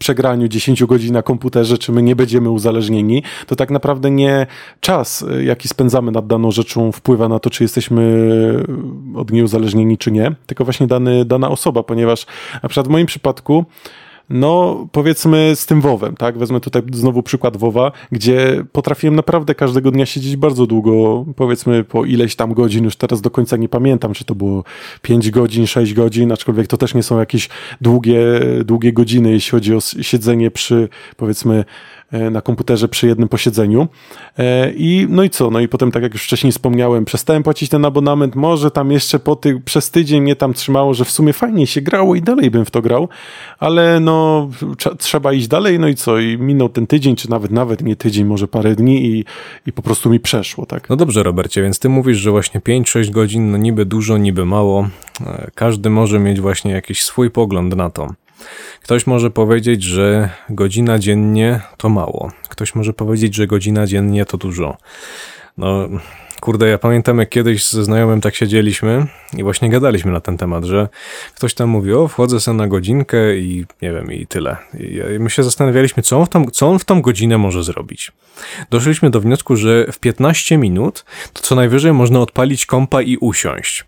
przegraniu 10 godzin na komputerze, czy my nie będziemy uzależnieni. To tak naprawdę nie czas, y, jaki spędzamy nad daną rzeczą wpływa na to, czy jesteśmy y, od niej uzależnieni, czy nie, tylko właśnie dany, dana osoba, ponieważ na przykład w moim przypadku no, powiedzmy z tym WoWem, tak? Wezmę tutaj znowu przykład WoWa, gdzie potrafiłem naprawdę każdego dnia siedzieć bardzo długo, powiedzmy po ileś tam godzin, już teraz do końca nie pamiętam, czy to było 5 godzin, 6 godzin, aczkolwiek to też nie są jakieś długie, długie godziny, jeśli chodzi o siedzenie przy, powiedzmy, na komputerze przy jednym posiedzeniu. E, I no i co? No i potem, tak jak już wcześniej wspomniałem, przestałem płacić ten abonament. Może tam jeszcze po tych, przez tydzień mnie tam trzymało, że w sumie fajnie się grało i dalej bym w to grał, ale no trzeba iść dalej. No i co? I minął ten tydzień, czy nawet nawet nie tydzień, może parę dni i, i po prostu mi przeszło, tak? No dobrze, Robercie, więc ty mówisz, że właśnie 5-6 godzin, no niby dużo, niby mało. E, Każdy może mieć właśnie jakiś swój pogląd na to. Ktoś może powiedzieć, że godzina dziennie to mało. Ktoś może powiedzieć, że godzina dziennie to dużo. No, kurde, ja pamiętam jak kiedyś ze znajomym tak siedzieliśmy i właśnie gadaliśmy na ten temat, że ktoś tam mówi, o, wchodzę sobie na godzinkę i nie wiem, i tyle. I my się zastanawialiśmy, co on, w tą, co on w tą godzinę może zrobić. Doszliśmy do wniosku, że w 15 minut to co najwyżej można odpalić kompa i usiąść.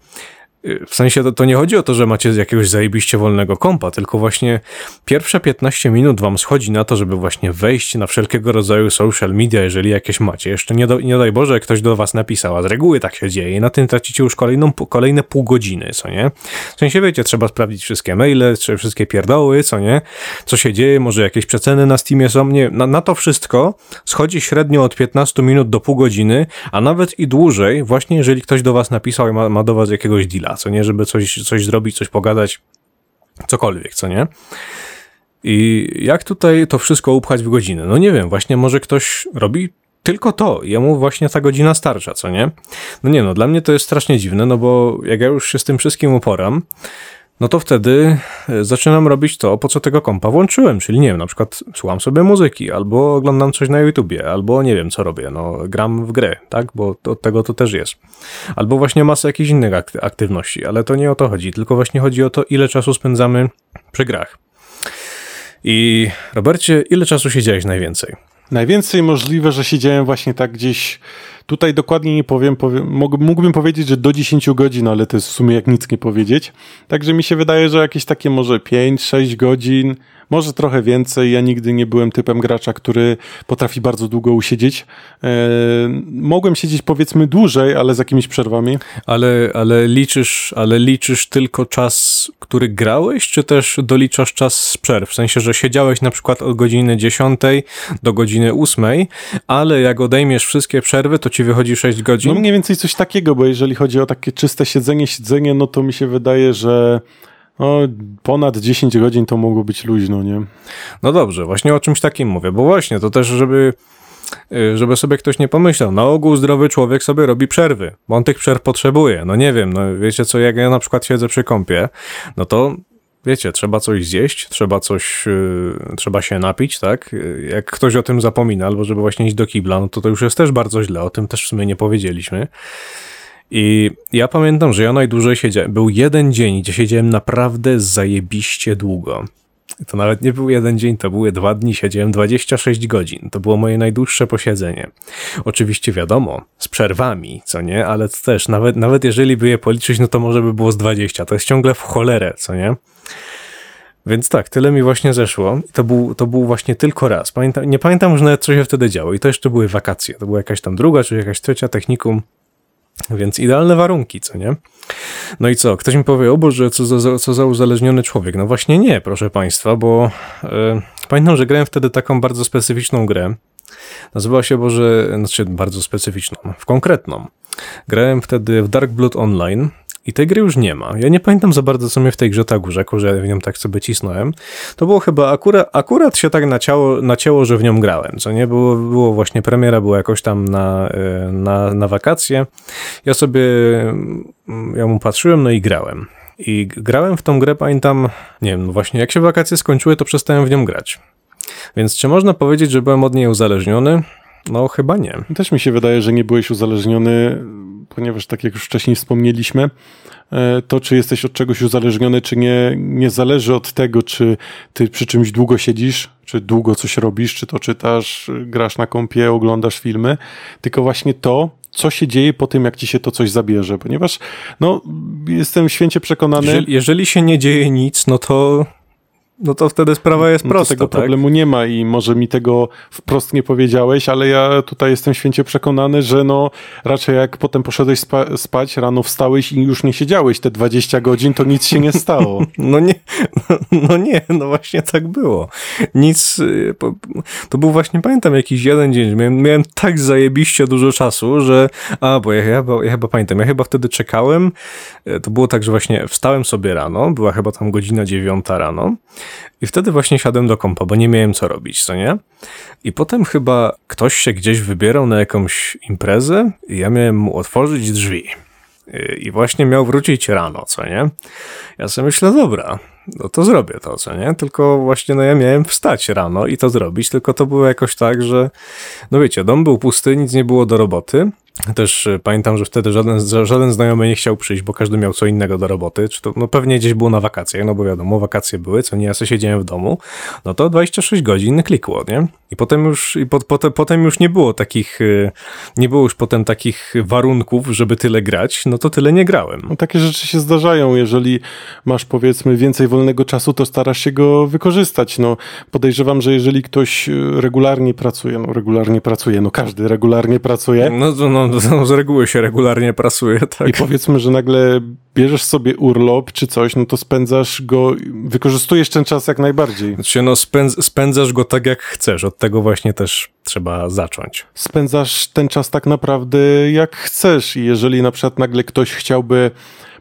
W sensie to, to nie chodzi o to, że macie jakiegoś zajebiście wolnego kompa, tylko właśnie pierwsze 15 minut wam schodzi na to, żeby właśnie wejść na wszelkiego rodzaju social media, jeżeli jakieś macie. Jeszcze nie, do, nie daj Boże, ktoś do was napisał, a z reguły tak się dzieje i na tym tracicie już kolejną, kolejne pół godziny, co nie? W sensie wiecie, trzeba sprawdzić wszystkie maile, trzeba wszystkie pierdoły, co nie? Co się dzieje, może jakieś przeceny na Steamie są, nie, na, na to wszystko schodzi średnio od 15 minut do pół godziny, a nawet i dłużej, właśnie jeżeli ktoś do was napisał i ma, ma do was jakiegoś deala, co nie, żeby coś, coś zrobić, coś pogadać, cokolwiek, co nie? I jak tutaj to wszystko upchać w godzinę? No nie wiem, właśnie może ktoś robi tylko to, jemu właśnie ta godzina starcza, co nie? No nie no, dla mnie to jest strasznie dziwne, no bo jak ja już się z tym wszystkim uporam, no to wtedy e, zaczynam robić to, po co tego kompa włączyłem, czyli nie wiem, na przykład słucham sobie muzyki, albo oglądam coś na YouTubie, albo nie wiem, co robię, no gram w grę, tak, bo od tego to też jest. Albo właśnie masę jakichś innych aktywności, ale to nie o to chodzi, tylko właśnie chodzi o to, ile czasu spędzamy przy grach. I Robercie, ile czasu siedziałeś najwięcej? Najwięcej możliwe, że siedziałem właśnie tak gdzieś Tutaj dokładnie nie powiem, powiem mógłbym powiedzieć, że do 10 godzin, ale to jest w sumie jak nic nie powiedzieć. Także mi się wydaje, że jakieś takie może 5-6 godzin, może trochę więcej. Ja nigdy nie byłem typem gracza, który potrafi bardzo długo usiedzieć. E, mogłem siedzieć powiedzmy dłużej, ale z jakimiś przerwami. Ale, ale, liczysz, ale liczysz tylko czas, który grałeś, czy też doliczasz czas z przerw? W sensie, że siedziałeś na przykład od godziny 10 do godziny 8, ale jak odejmiesz wszystkie przerwy, to ci wychodzi 6 godzin? No mniej więcej coś takiego, bo jeżeli chodzi o takie czyste siedzenie, siedzenie, no to mi się wydaje, że no, ponad 10 godzin to mogło być luźno, nie? No dobrze, właśnie o czymś takim mówię, bo właśnie to też, żeby y, żeby sobie ktoś nie pomyślał. Na ogół zdrowy człowiek sobie robi przerwy, bo on tych przerw potrzebuje. No nie wiem, no wiecie co, jak ja na przykład siedzę przy kąpie, no to wiecie, trzeba coś zjeść, trzeba coś, yy, trzeba się napić, tak? Jak ktoś o tym zapomina, albo żeby właśnie iść do kibla, no to to już jest też bardzo źle, o tym też w sumie nie powiedzieliśmy. I ja pamiętam, że ja najdłużej siedziałem, był jeden dzień, gdzie siedziałem naprawdę zajebiście długo. To nawet nie był jeden dzień, to były dwa dni, siedziałem 26 godzin. To było moje najdłuższe posiedzenie. Oczywiście wiadomo, z przerwami, co nie, ale też, nawet, nawet jeżeli by je policzyć, no to może by było z 20. To jest ciągle w cholerę, co nie? Więc tak, tyle mi właśnie zeszło. To był, to był właśnie tylko raz. Nie pamiętam już nawet, co się wtedy działo. I to jeszcze były wakacje. To była jakaś tam druga, czy jakaś trzecia technikum. Więc idealne warunki, co nie? No i co? Ktoś mi powie, o Boże, co za, co za uzależniony człowiek. No właśnie nie, proszę Państwa, bo yy, pamiętam, że grałem wtedy taką bardzo specyficzną grę. Nazywała się, Boże, znaczy bardzo specyficzną, w konkretną. Grałem wtedy w Dark Blood Online i tej gry już nie ma. Ja nie pamiętam za bardzo, co mnie w tej grze tak urzekło, że w nią tak sobie cisnąłem. To było chyba akurat, akurat się tak naciało, nacięło, że w nią grałem, co nie? Było, było właśnie premiera, była jakoś tam na, e, na, na wakacje. Ja sobie, mm, ja mu patrzyłem, no i grałem. I grałem w tą grę, pamiętam, nie wiem, no właśnie jak się wakacje skończyły, to przestałem w nią grać. Więc czy można powiedzieć, że byłem od niej uzależniony? No, chyba nie. Też mi się wydaje, że nie byłeś uzależniony, ponieważ tak jak już wcześniej wspomnieliśmy, e, to czy jesteś od czegoś uzależniony, czy nie, nie zależy od tego, czy ty przy czymś długo siedzisz, czy długo coś robisz, czy to czytasz, grasz na kompie, oglądasz filmy, tylko właśnie to, co się dzieje po tym, jak ci się to coś zabierze, ponieważ no, jestem święcie przekonany. Jeżeli, jeżeli się nie dzieje nic, no to no to wtedy sprawa jest prosta. No tego tak? problemu nie ma i może mi tego wprost nie powiedziałeś, ale ja tutaj jestem święcie przekonany, że no raczej jak potem poszedłeś spa spać, rano wstałeś i już nie siedziałeś te 20 godzin, to nic się nie stało. no nie, no, no, nie, no właśnie tak było. Nic, y, to był właśnie, pamiętam, jakiś jeden dzień, miałem, miałem tak zajebiście dużo czasu, że, a, bo ja, ja, chyba, ja chyba pamiętam, ja chyba wtedy czekałem, y, to było tak, że właśnie wstałem sobie rano, była chyba tam godzina dziewiąta rano, i wtedy właśnie siadłem do kompa, bo nie miałem co robić, co nie? I potem chyba ktoś się gdzieś wybierał na jakąś imprezę i ja miałem mu otworzyć drzwi. I właśnie miał wrócić rano, co nie? Ja sobie myślę, dobra, no to zrobię to, co nie? Tylko właśnie no ja miałem wstać rano i to zrobić, tylko to było jakoś tak, że no wiecie, dom był pusty, nic nie było do roboty, Też e, pamiętam, że wtedy żaden, żaden znajomy nie chciał przyjść, bo każdy miał co innego do roboty. Czy to, no pewnie gdzieś było na wakacjach, no bo wiadomo, wakacje były, co nie, ja sobie siedziałem w domu, no to 26 godzin klikło, nie? I potem już, i po, potem, potem już nie było takich, e, nie było już potem takich warunków, żeby tyle grać, no to tyle nie grałem. No, takie rzeczy się zdarzają. Jeżeli masz powiedzmy więcej wolnego czasu, to starasz się go wykorzystać. No, podejrzewam, że jeżeli ktoś e, regularnie pracuje, no regularnie pracuje, no każdy regularnie pracuje. No, no, no z reguły się regularnie prasuje, tak. I powiedzmy, że nagle bierzesz sobie urlop czy coś, no to spędzasz go, wykorzystujesz ten czas jak najbardziej. Znaczy, no spędz, spędzasz go tak jak chcesz, od tego właśnie też trzeba zacząć. spędzasz ten czas tak naprawdę jak chcesz. I jeżeli na przykład nagle ktoś chciałby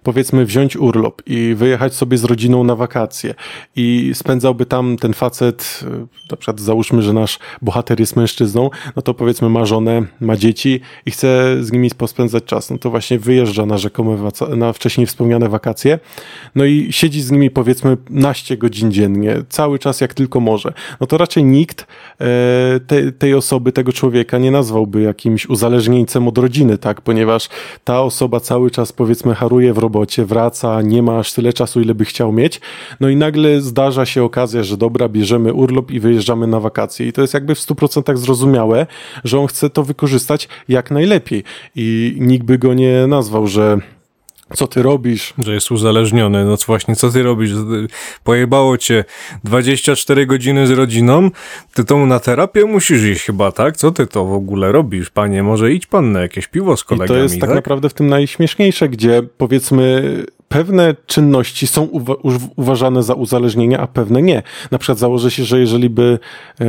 powiedzmy wziąć urlop i wyjechać sobie z rodziną na wakacje i spędzałby tam ten facet, y, na przykład załóżmy, że nasz bohater jest mężczyzną, no to powiedzmy ma żonę, ma dzieci i chce z nimi pospędzać czas, no to właśnie wyjeżdża na rzekome, na wcześniej wspomniane wakacje, no i siedzi z nimi powiedzmy naście godzin dziennie, cały czas jak tylko może. No to raczej nikt e, te, tej osoby, tego człowieka nie nazwałby jakimś uzależnieńcem od rodziny, tak? Ponieważ ta osoba cały czas powiedzmy haruje w robocie, wraca, nie ma aż tyle czasu, ile by chciał mieć. No i nagle zdarza się okazja, że dobra, bierzemy urlop i wyjeżdżamy na wakacje. I to jest jakby w 100% zrozumiałe, że on chce to wykorzystać jak najlepiej. I nikt by go nie nazwał, że co ty robisz, Że jest uzależniony, no co właśnie, co ty robisz? Pojebało cię 24 godziny z rodziną, ty to na terapię musisz iść chyba, tak? Co ty to w ogóle robisz, panie? Może idź pan na jakieś piwo z I kolegami, to jest tak, tak? naprawdę w tym najśmieszniejsze, gdzie powiedzmy pewne czynności są uwa- uważane za uzależnienie, a pewne nie. Na przykład założę się, że jeżeli by e,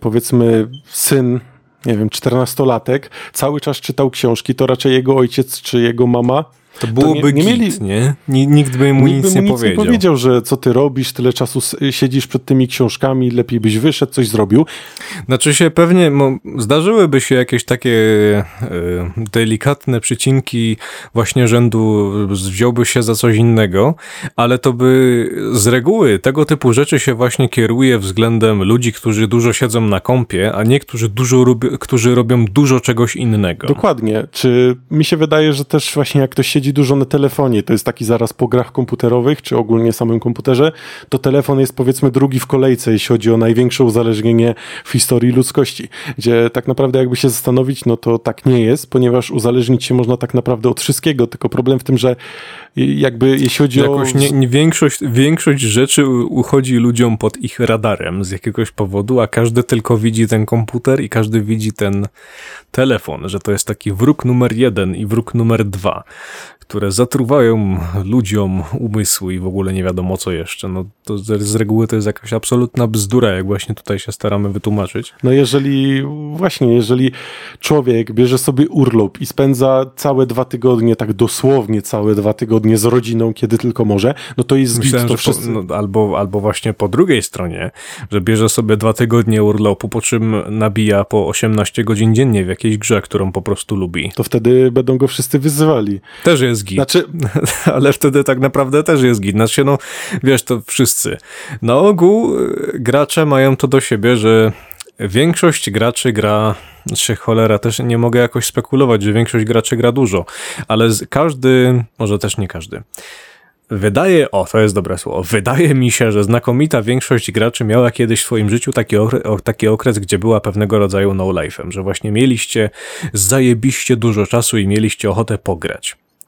powiedzmy syn nie wiem, czternastolatek, cały czas czytał książki, to raczej jego ojciec czy jego mama To byłoby nie- nie git, mieli- nie? Ni- Nikt by mu Nikt nic, by mu nie, nic powiedział. nie powiedział, że co ty robisz, tyle czasu siedzisz przed tymi książkami, lepiej byś wyszedł, coś zrobił. Znaczy się pewnie, mo, zdarzyłyby się jakieś takie e, delikatne przycinki właśnie rzędu wziąłby się za coś innego, ale to by z reguły tego typu rzeczy się właśnie kieruje względem ludzi, którzy dużo siedzą na kąpie, a nie którzy, dużo robi, którzy robią dużo czegoś innego. Dokładnie. Czy mi się wydaje, że też właśnie jak ktoś siedzi dużo na telefonie, to jest taki zaraz po grach komputerowych, czy ogólnie samym komputerze, to telefon jest powiedzmy drugi w kolejce, jeśli chodzi o największe uzależnienie w historii ludzkości. Gdzie tak naprawdę jakby się zastanowić, no to tak nie jest, ponieważ uzależnić się można tak naprawdę od wszystkiego, tylko problem w tym, że jakby jeśli chodzi Jakoś o... nie, nie większość, większość rzeczy uchodzi ludziom pod ich radarem z jakiegoś powodu, a każdy tylko widzi ten komputer i każdy widzi ten telefon, że to jest taki wróg numer jeden i wróg numer dwa, które zatruwają ludziom umysły i w ogóle nie wiadomo co jeszcze. No to z, z reguły to jest jakaś absolutna bzdura, jak właśnie tutaj się staramy wytłumaczyć. No jeżeli, właśnie, jeżeli człowiek bierze sobie urlop i spędza całe dwa tygodnie, tak dosłownie całe dwa tygodnie z rodziną, kiedy tylko może, no to jest Myślałem, to że po, wszyscy... no, albo, albo właśnie po drugiej stronie, że bierze sobie dwa tygodnie urlopu, po czym nabija po 18 godzin dziennie w jakiejś grze, którą po prostu lubi. to wtedy będą go wszyscy wyzywali. Też jest git. Znaczy, Ale wtedy tak naprawdę też jest git. Znaczy, no, wiesz, to wszyscy. Na ogół y, gracze mają to do siebie, że większość graczy gra, czy cholera, też nie mogę jakoś spekulować, że większość graczy gra dużo, ale każdy, może też nie każdy. Wydaje, o, to jest dobre słowo, wydaje mi się, że znakomita większość graczy miała kiedyś w swoim życiu taki, okre, taki okres, gdzie była pewnego rodzaju no-life'em, że właśnie mieliście zajebiście dużo czasu i mieliście ochotę pograć.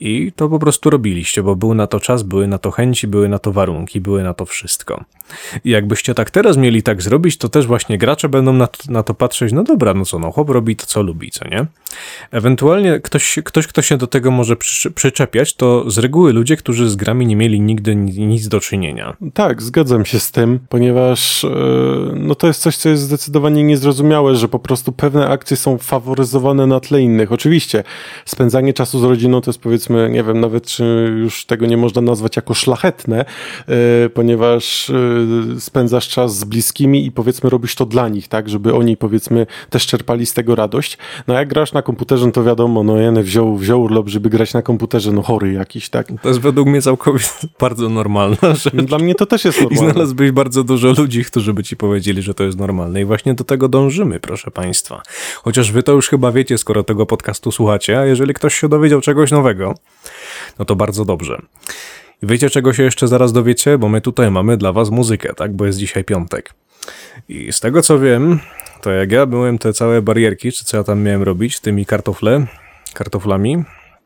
I to po prostu robiliście, bo był na to czas, były na to chęci, były na to warunki, były na to wszystko. I jakbyście tak teraz mieli tak zrobić, to też właśnie gracze będą na to, na to patrzeć, no dobra, no co, no chłop robi to, co lubi, co nie? Ewentualnie ktoś, ktoś kto się do tego może przy, przyczepiać, to z reguły ludzie, którzy z grami nie mieli nigdy ni- nic do czynienia. tak, zgadzam się z tym, ponieważ e, no to jest coś, co jest zdecydowanie niezrozumiałe, że po prostu pewne akcje są faworyzowane na tle innych. Oczywiście, spędzanie czasu z rodziną to jest powiedzmy powiedzmy, nie wiem nawet, czy już tego nie można nazwać jako szlachetne, e, ponieważ e, spędzasz czas z bliskimi i powiedzmy robisz to dla nich, tak, żeby oni powiedzmy też czerpali z tego radość. No jak grasz na komputerze, no to wiadomo, no jeden wziął, wziął urlop, żeby grać na komputerze, no chory jakiś, tak. To jest według mnie całkowicie bardzo normalna rzecz. Dla mnie to też jest I normalne. znalazłbyś bardzo dużo ludzi, którzy by ci powiedzieli, że to jest normalne. I właśnie do tego dążymy, proszę Państwa. Chociaż wy to już chyba wiecie, skoro tego podcastu słuchacie, a jeżeli ktoś się dowiedział czegoś nowego, no to bardzo dobrze. Wiecie, czego się jeszcze zaraz dowiecie? Bo my tutaj mamy dla was muzykę, tak? Bo jest dzisiaj piątek. I z tego co wiem, to jak ja byłem te całe barierki, czy co ja tam miałem robić, tymi kartofle, kartoflami,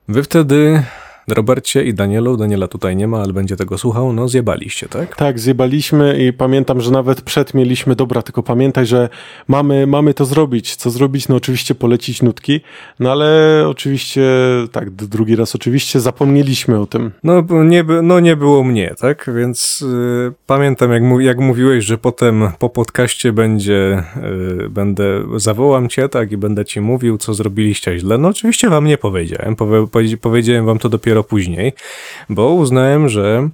wy wtedy, Robercie i Danielu, Daniela tutaj nie ma, ale będzie tego słuchał, no zjebaliście, tak? Tak, zjebaliśmy i pamiętam, że nawet przed mieliśmy, dobra, tylko pamiętaj, że mamy, mamy to zrobić. Co zrobić? No oczywiście polecić nutki, no ale oczywiście, tak, drugi raz oczywiście zapomnieliśmy o tym. No nie, no nie było mnie, tak? Więc y, pamiętam, jak, jak mówiłeś, że potem po podcaście będzie, y, będę, zawołam cię, tak? I będę ci mówił, co zrobiliście źle. No oczywiście wam nie powiedziałem. Powie, powiedz- powiedziałem wam to dopiero później, bo uznałem, że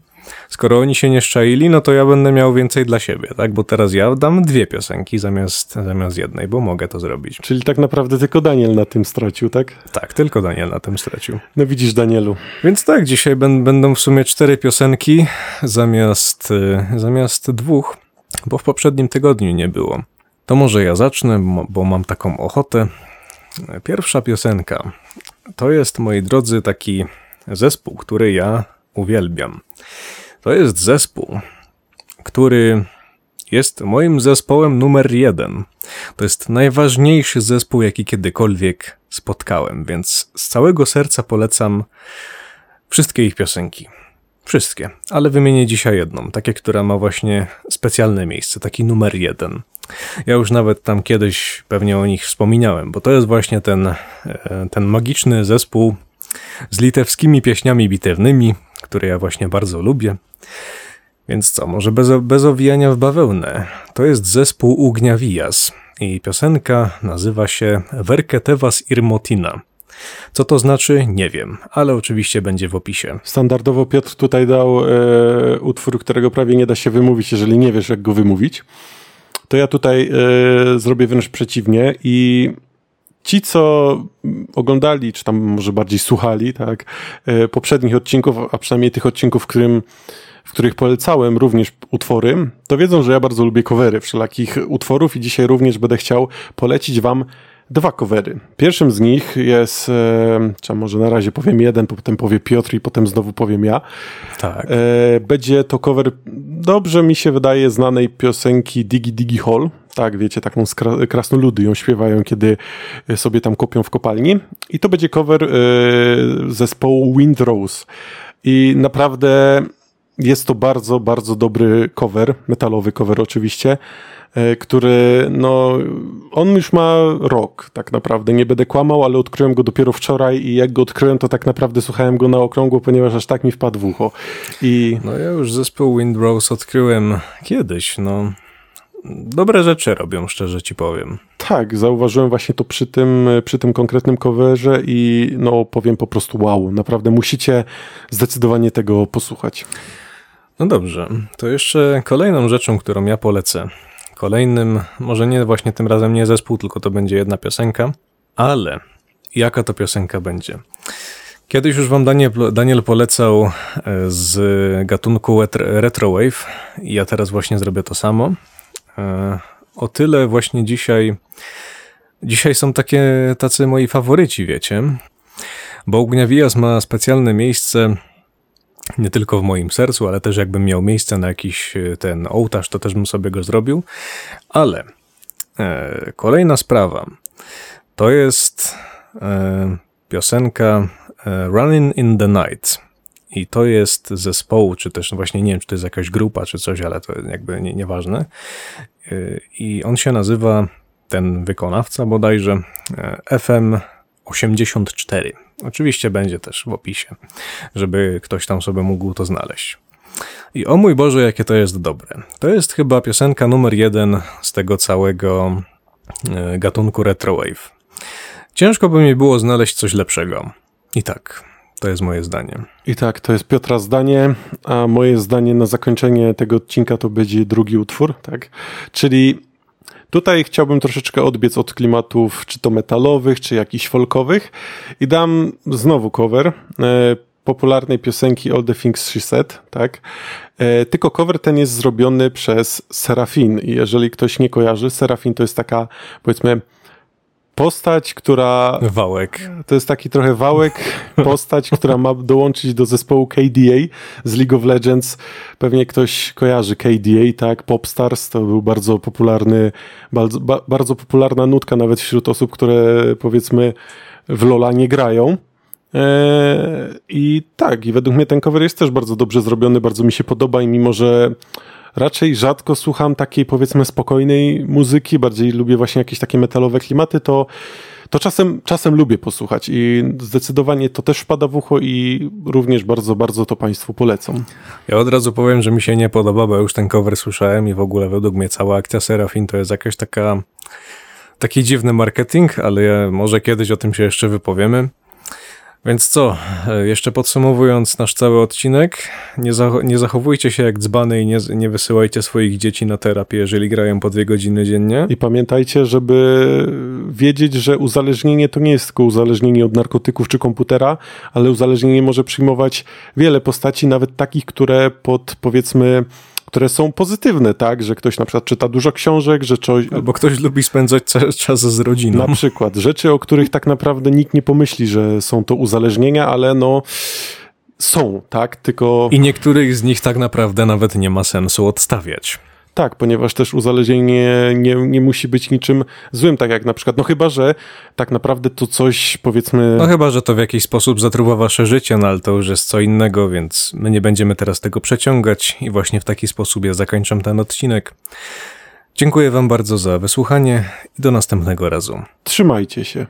skoro oni się nie szczaili, no to ja będę miał więcej dla siebie, tak? Bo teraz ja dam dwie piosenki zamiast, zamiast jednej, bo mogę to zrobić. Czyli tak naprawdę tylko Daniel na tym stracił, tak? Tak, tylko Daniel na tym stracił. No widzisz, Danielu. Więc tak, dzisiaj bę- będą w sumie cztery piosenki zamiast, y, zamiast dwóch, bo w poprzednim tygodniu nie było. To może ja zacznę, bo mam taką ochotę. Pierwsza piosenka to jest, moi drodzy, taki zespół, który ja uwielbiam. To jest zespół, który jest moim zespołem numer jeden. To jest najważniejszy zespół, jaki kiedykolwiek spotkałem, więc z całego serca polecam wszystkie ich piosenki. Wszystkie, ale wymienię dzisiaj jedną, takie, która ma właśnie specjalne miejsce, taki numer jeden. Ja już nawet tam kiedyś pewnie o nich wspominałem, bo to jest właśnie ten, e, ten magiczny zespół z litewskimi pieśniami bitewnymi, który ja właśnie bardzo lubię. Więc co, może bez, bez owijania w bawełnę. To jest zespół Ugniavias i piosenka nazywa się Verketevas Irmotina. Co to znaczy, nie wiem, ale oczywiście będzie w opisie. Standardowo Piotr tutaj dał e, utwór, którego prawie nie da się wymówić, jeżeli nie wiesz, jak go wymówić. To ja tutaj e, zrobię wręcz przeciwnie i ci, co oglądali, czy tam może bardziej słuchali, tak, e, poprzednich odcinków, a przynajmniej tych odcinków, w, którym, w których polecałem również utwory, to wiedzą, że ja bardzo lubię covery wszelakich utworów i dzisiaj również będę chciał polecić wam dwa covery. Pierwszym z nich jest, e, czy może na razie powiem jeden, potem powie Piotr i potem znowu powiem ja. Tak. E, będzie to cover, dobrze mi się wydaje, znanej piosenki Digi Digi Hall. Tak, wiecie, taką krasnoludy ją śpiewają, kiedy sobie tam kopią w kopalni. I to będzie cover e, zespołu Windrose. I naprawdę jest to bardzo, bardzo dobry cover, metalowy cover oczywiście, e, który, no, on już ma rok tak naprawdę, nie będę kłamał, ale odkryłem go dopiero wczoraj i jak go odkryłem, to tak naprawdę słuchałem go na okrągło, ponieważ aż tak mi wpadł w ucho. I No ja już zespół Windrose odkryłem kiedyś, no. Dobre rzeczy robią, szczerze ci powiem. tak, zauważyłem właśnie to przy tym, przy tym konkretnym coverze i no powiem po prostu wow, naprawdę musicie zdecydowanie tego posłuchać. No dobrze, to jeszcze kolejną rzeczą, którą ja polecę. Kolejnym, może nie właśnie tym razem nie zespół, tylko to będzie jedna piosenka, ale jaka to piosenka będzie? Kiedyś już wam Daniel, Daniel polecał e, z gatunku retro- retrowave i ja teraz właśnie zrobię to samo. E, O tyle właśnie dzisiaj dzisiaj są takie tacy moi faworyci, wiecie? Bo Ugniavias ma specjalne miejsce nie tylko w moim sercu, ale też jakbym miał miejsce na jakiś e, ten ołtarz, to też bym sobie go zrobił. Ale e, kolejna sprawa to jest e, piosenka e, Running in the Night. I to jest zespołu, czy też właśnie nie wiem, czy to jest jakaś grupa, czy coś, ale to jakby nie, nieważne. I on się nazywa, ten wykonawca bodajże, e, FM 84. Oczywiście będzie też w opisie, żeby ktoś tam sobie mógł to znaleźć. I o mój Boże, jakie to jest dobre. To jest chyba piosenka numer jeden z tego całego e, gatunku retrowave. Ciężko by mi było znaleźć coś lepszego. I tak, To jest moje zdanie. I tak, to jest Piotra zdanie, a moje zdanie na zakończenie tego odcinka to będzie drugi utwór, tak? Czyli tutaj chciałbym troszeczkę odbiec od klimatów, czy to metalowych, czy jakichś folkowych i dam znowu cover e, popularnej piosenki All the Things She Said, tak? E, tylko cover ten jest zrobiony przez Serafin i jeżeli ktoś nie kojarzy, Serafin to jest taka, powiedzmy, postać, która Wałek. to jest taki trochę wałek, postać, która ma dołączyć do zespołu KDA z League of Legends. Pewnie ktoś kojarzy KDA, tak? Popstars to był bardzo popularny, bardzo, ba, bardzo popularna nutka nawet wśród osób, które powiedzmy w Lola nie grają. Eee, I tak, i według mnie ten cover jest też bardzo dobrze zrobiony, bardzo mi się podoba i mimo, że raczej rzadko słucham takiej powiedzmy spokojnej muzyki, bardziej lubię właśnie jakieś takie metalowe klimaty, to, to czasem, czasem lubię posłuchać i zdecydowanie to też wpada w ucho i również bardzo, bardzo to Państwu polecam. Ja od razu powiem, że mi się nie podoba, bo już ten cover słyszałem i w ogóle według mnie cała akcja Serafin to jest jakaś taka taki dziwny marketing, ale może kiedyś o tym się jeszcze wypowiemy. Więc co, e, jeszcze podsumowując nasz cały odcinek, nie, nie zachowujcie się jak dzbany i nie, nie wysyłajcie swoich dzieci na terapię, jeżeli grają po dwie godziny dziennie. I pamiętajcie, żeby wiedzieć, że uzależnienie to nie jest tylko uzależnienie od narkotyków czy komputera, ale uzależnienie może przyjmować wiele postaci, nawet takich, które pod powiedzmy które są pozytywne, tak, że ktoś na przykład czyta dużo książek, że coś, Albo ktoś lubi spędzać czas z rodziną. na przykład rzeczy, o których tak naprawdę nikt nie pomyśli, że są to uzależnienia, ale no są, tak, tylko I niektórych z nich tak naprawdę nawet nie ma sensu odstawiać. Tak, ponieważ też uzależnienie nie, nie musi być niczym złym, tak jak na przykład, no chyba, że tak naprawdę to coś powiedzmy... No chyba, że to w jakiś sposób zatruwa wasze życie, no ale to już jest co innego, więc my nie będziemy teraz tego przeciągać i właśnie w taki sposób ja zakończam ten odcinek. Dziękuję wam bardzo za wysłuchanie i do następnego razu. Trzymajcie się.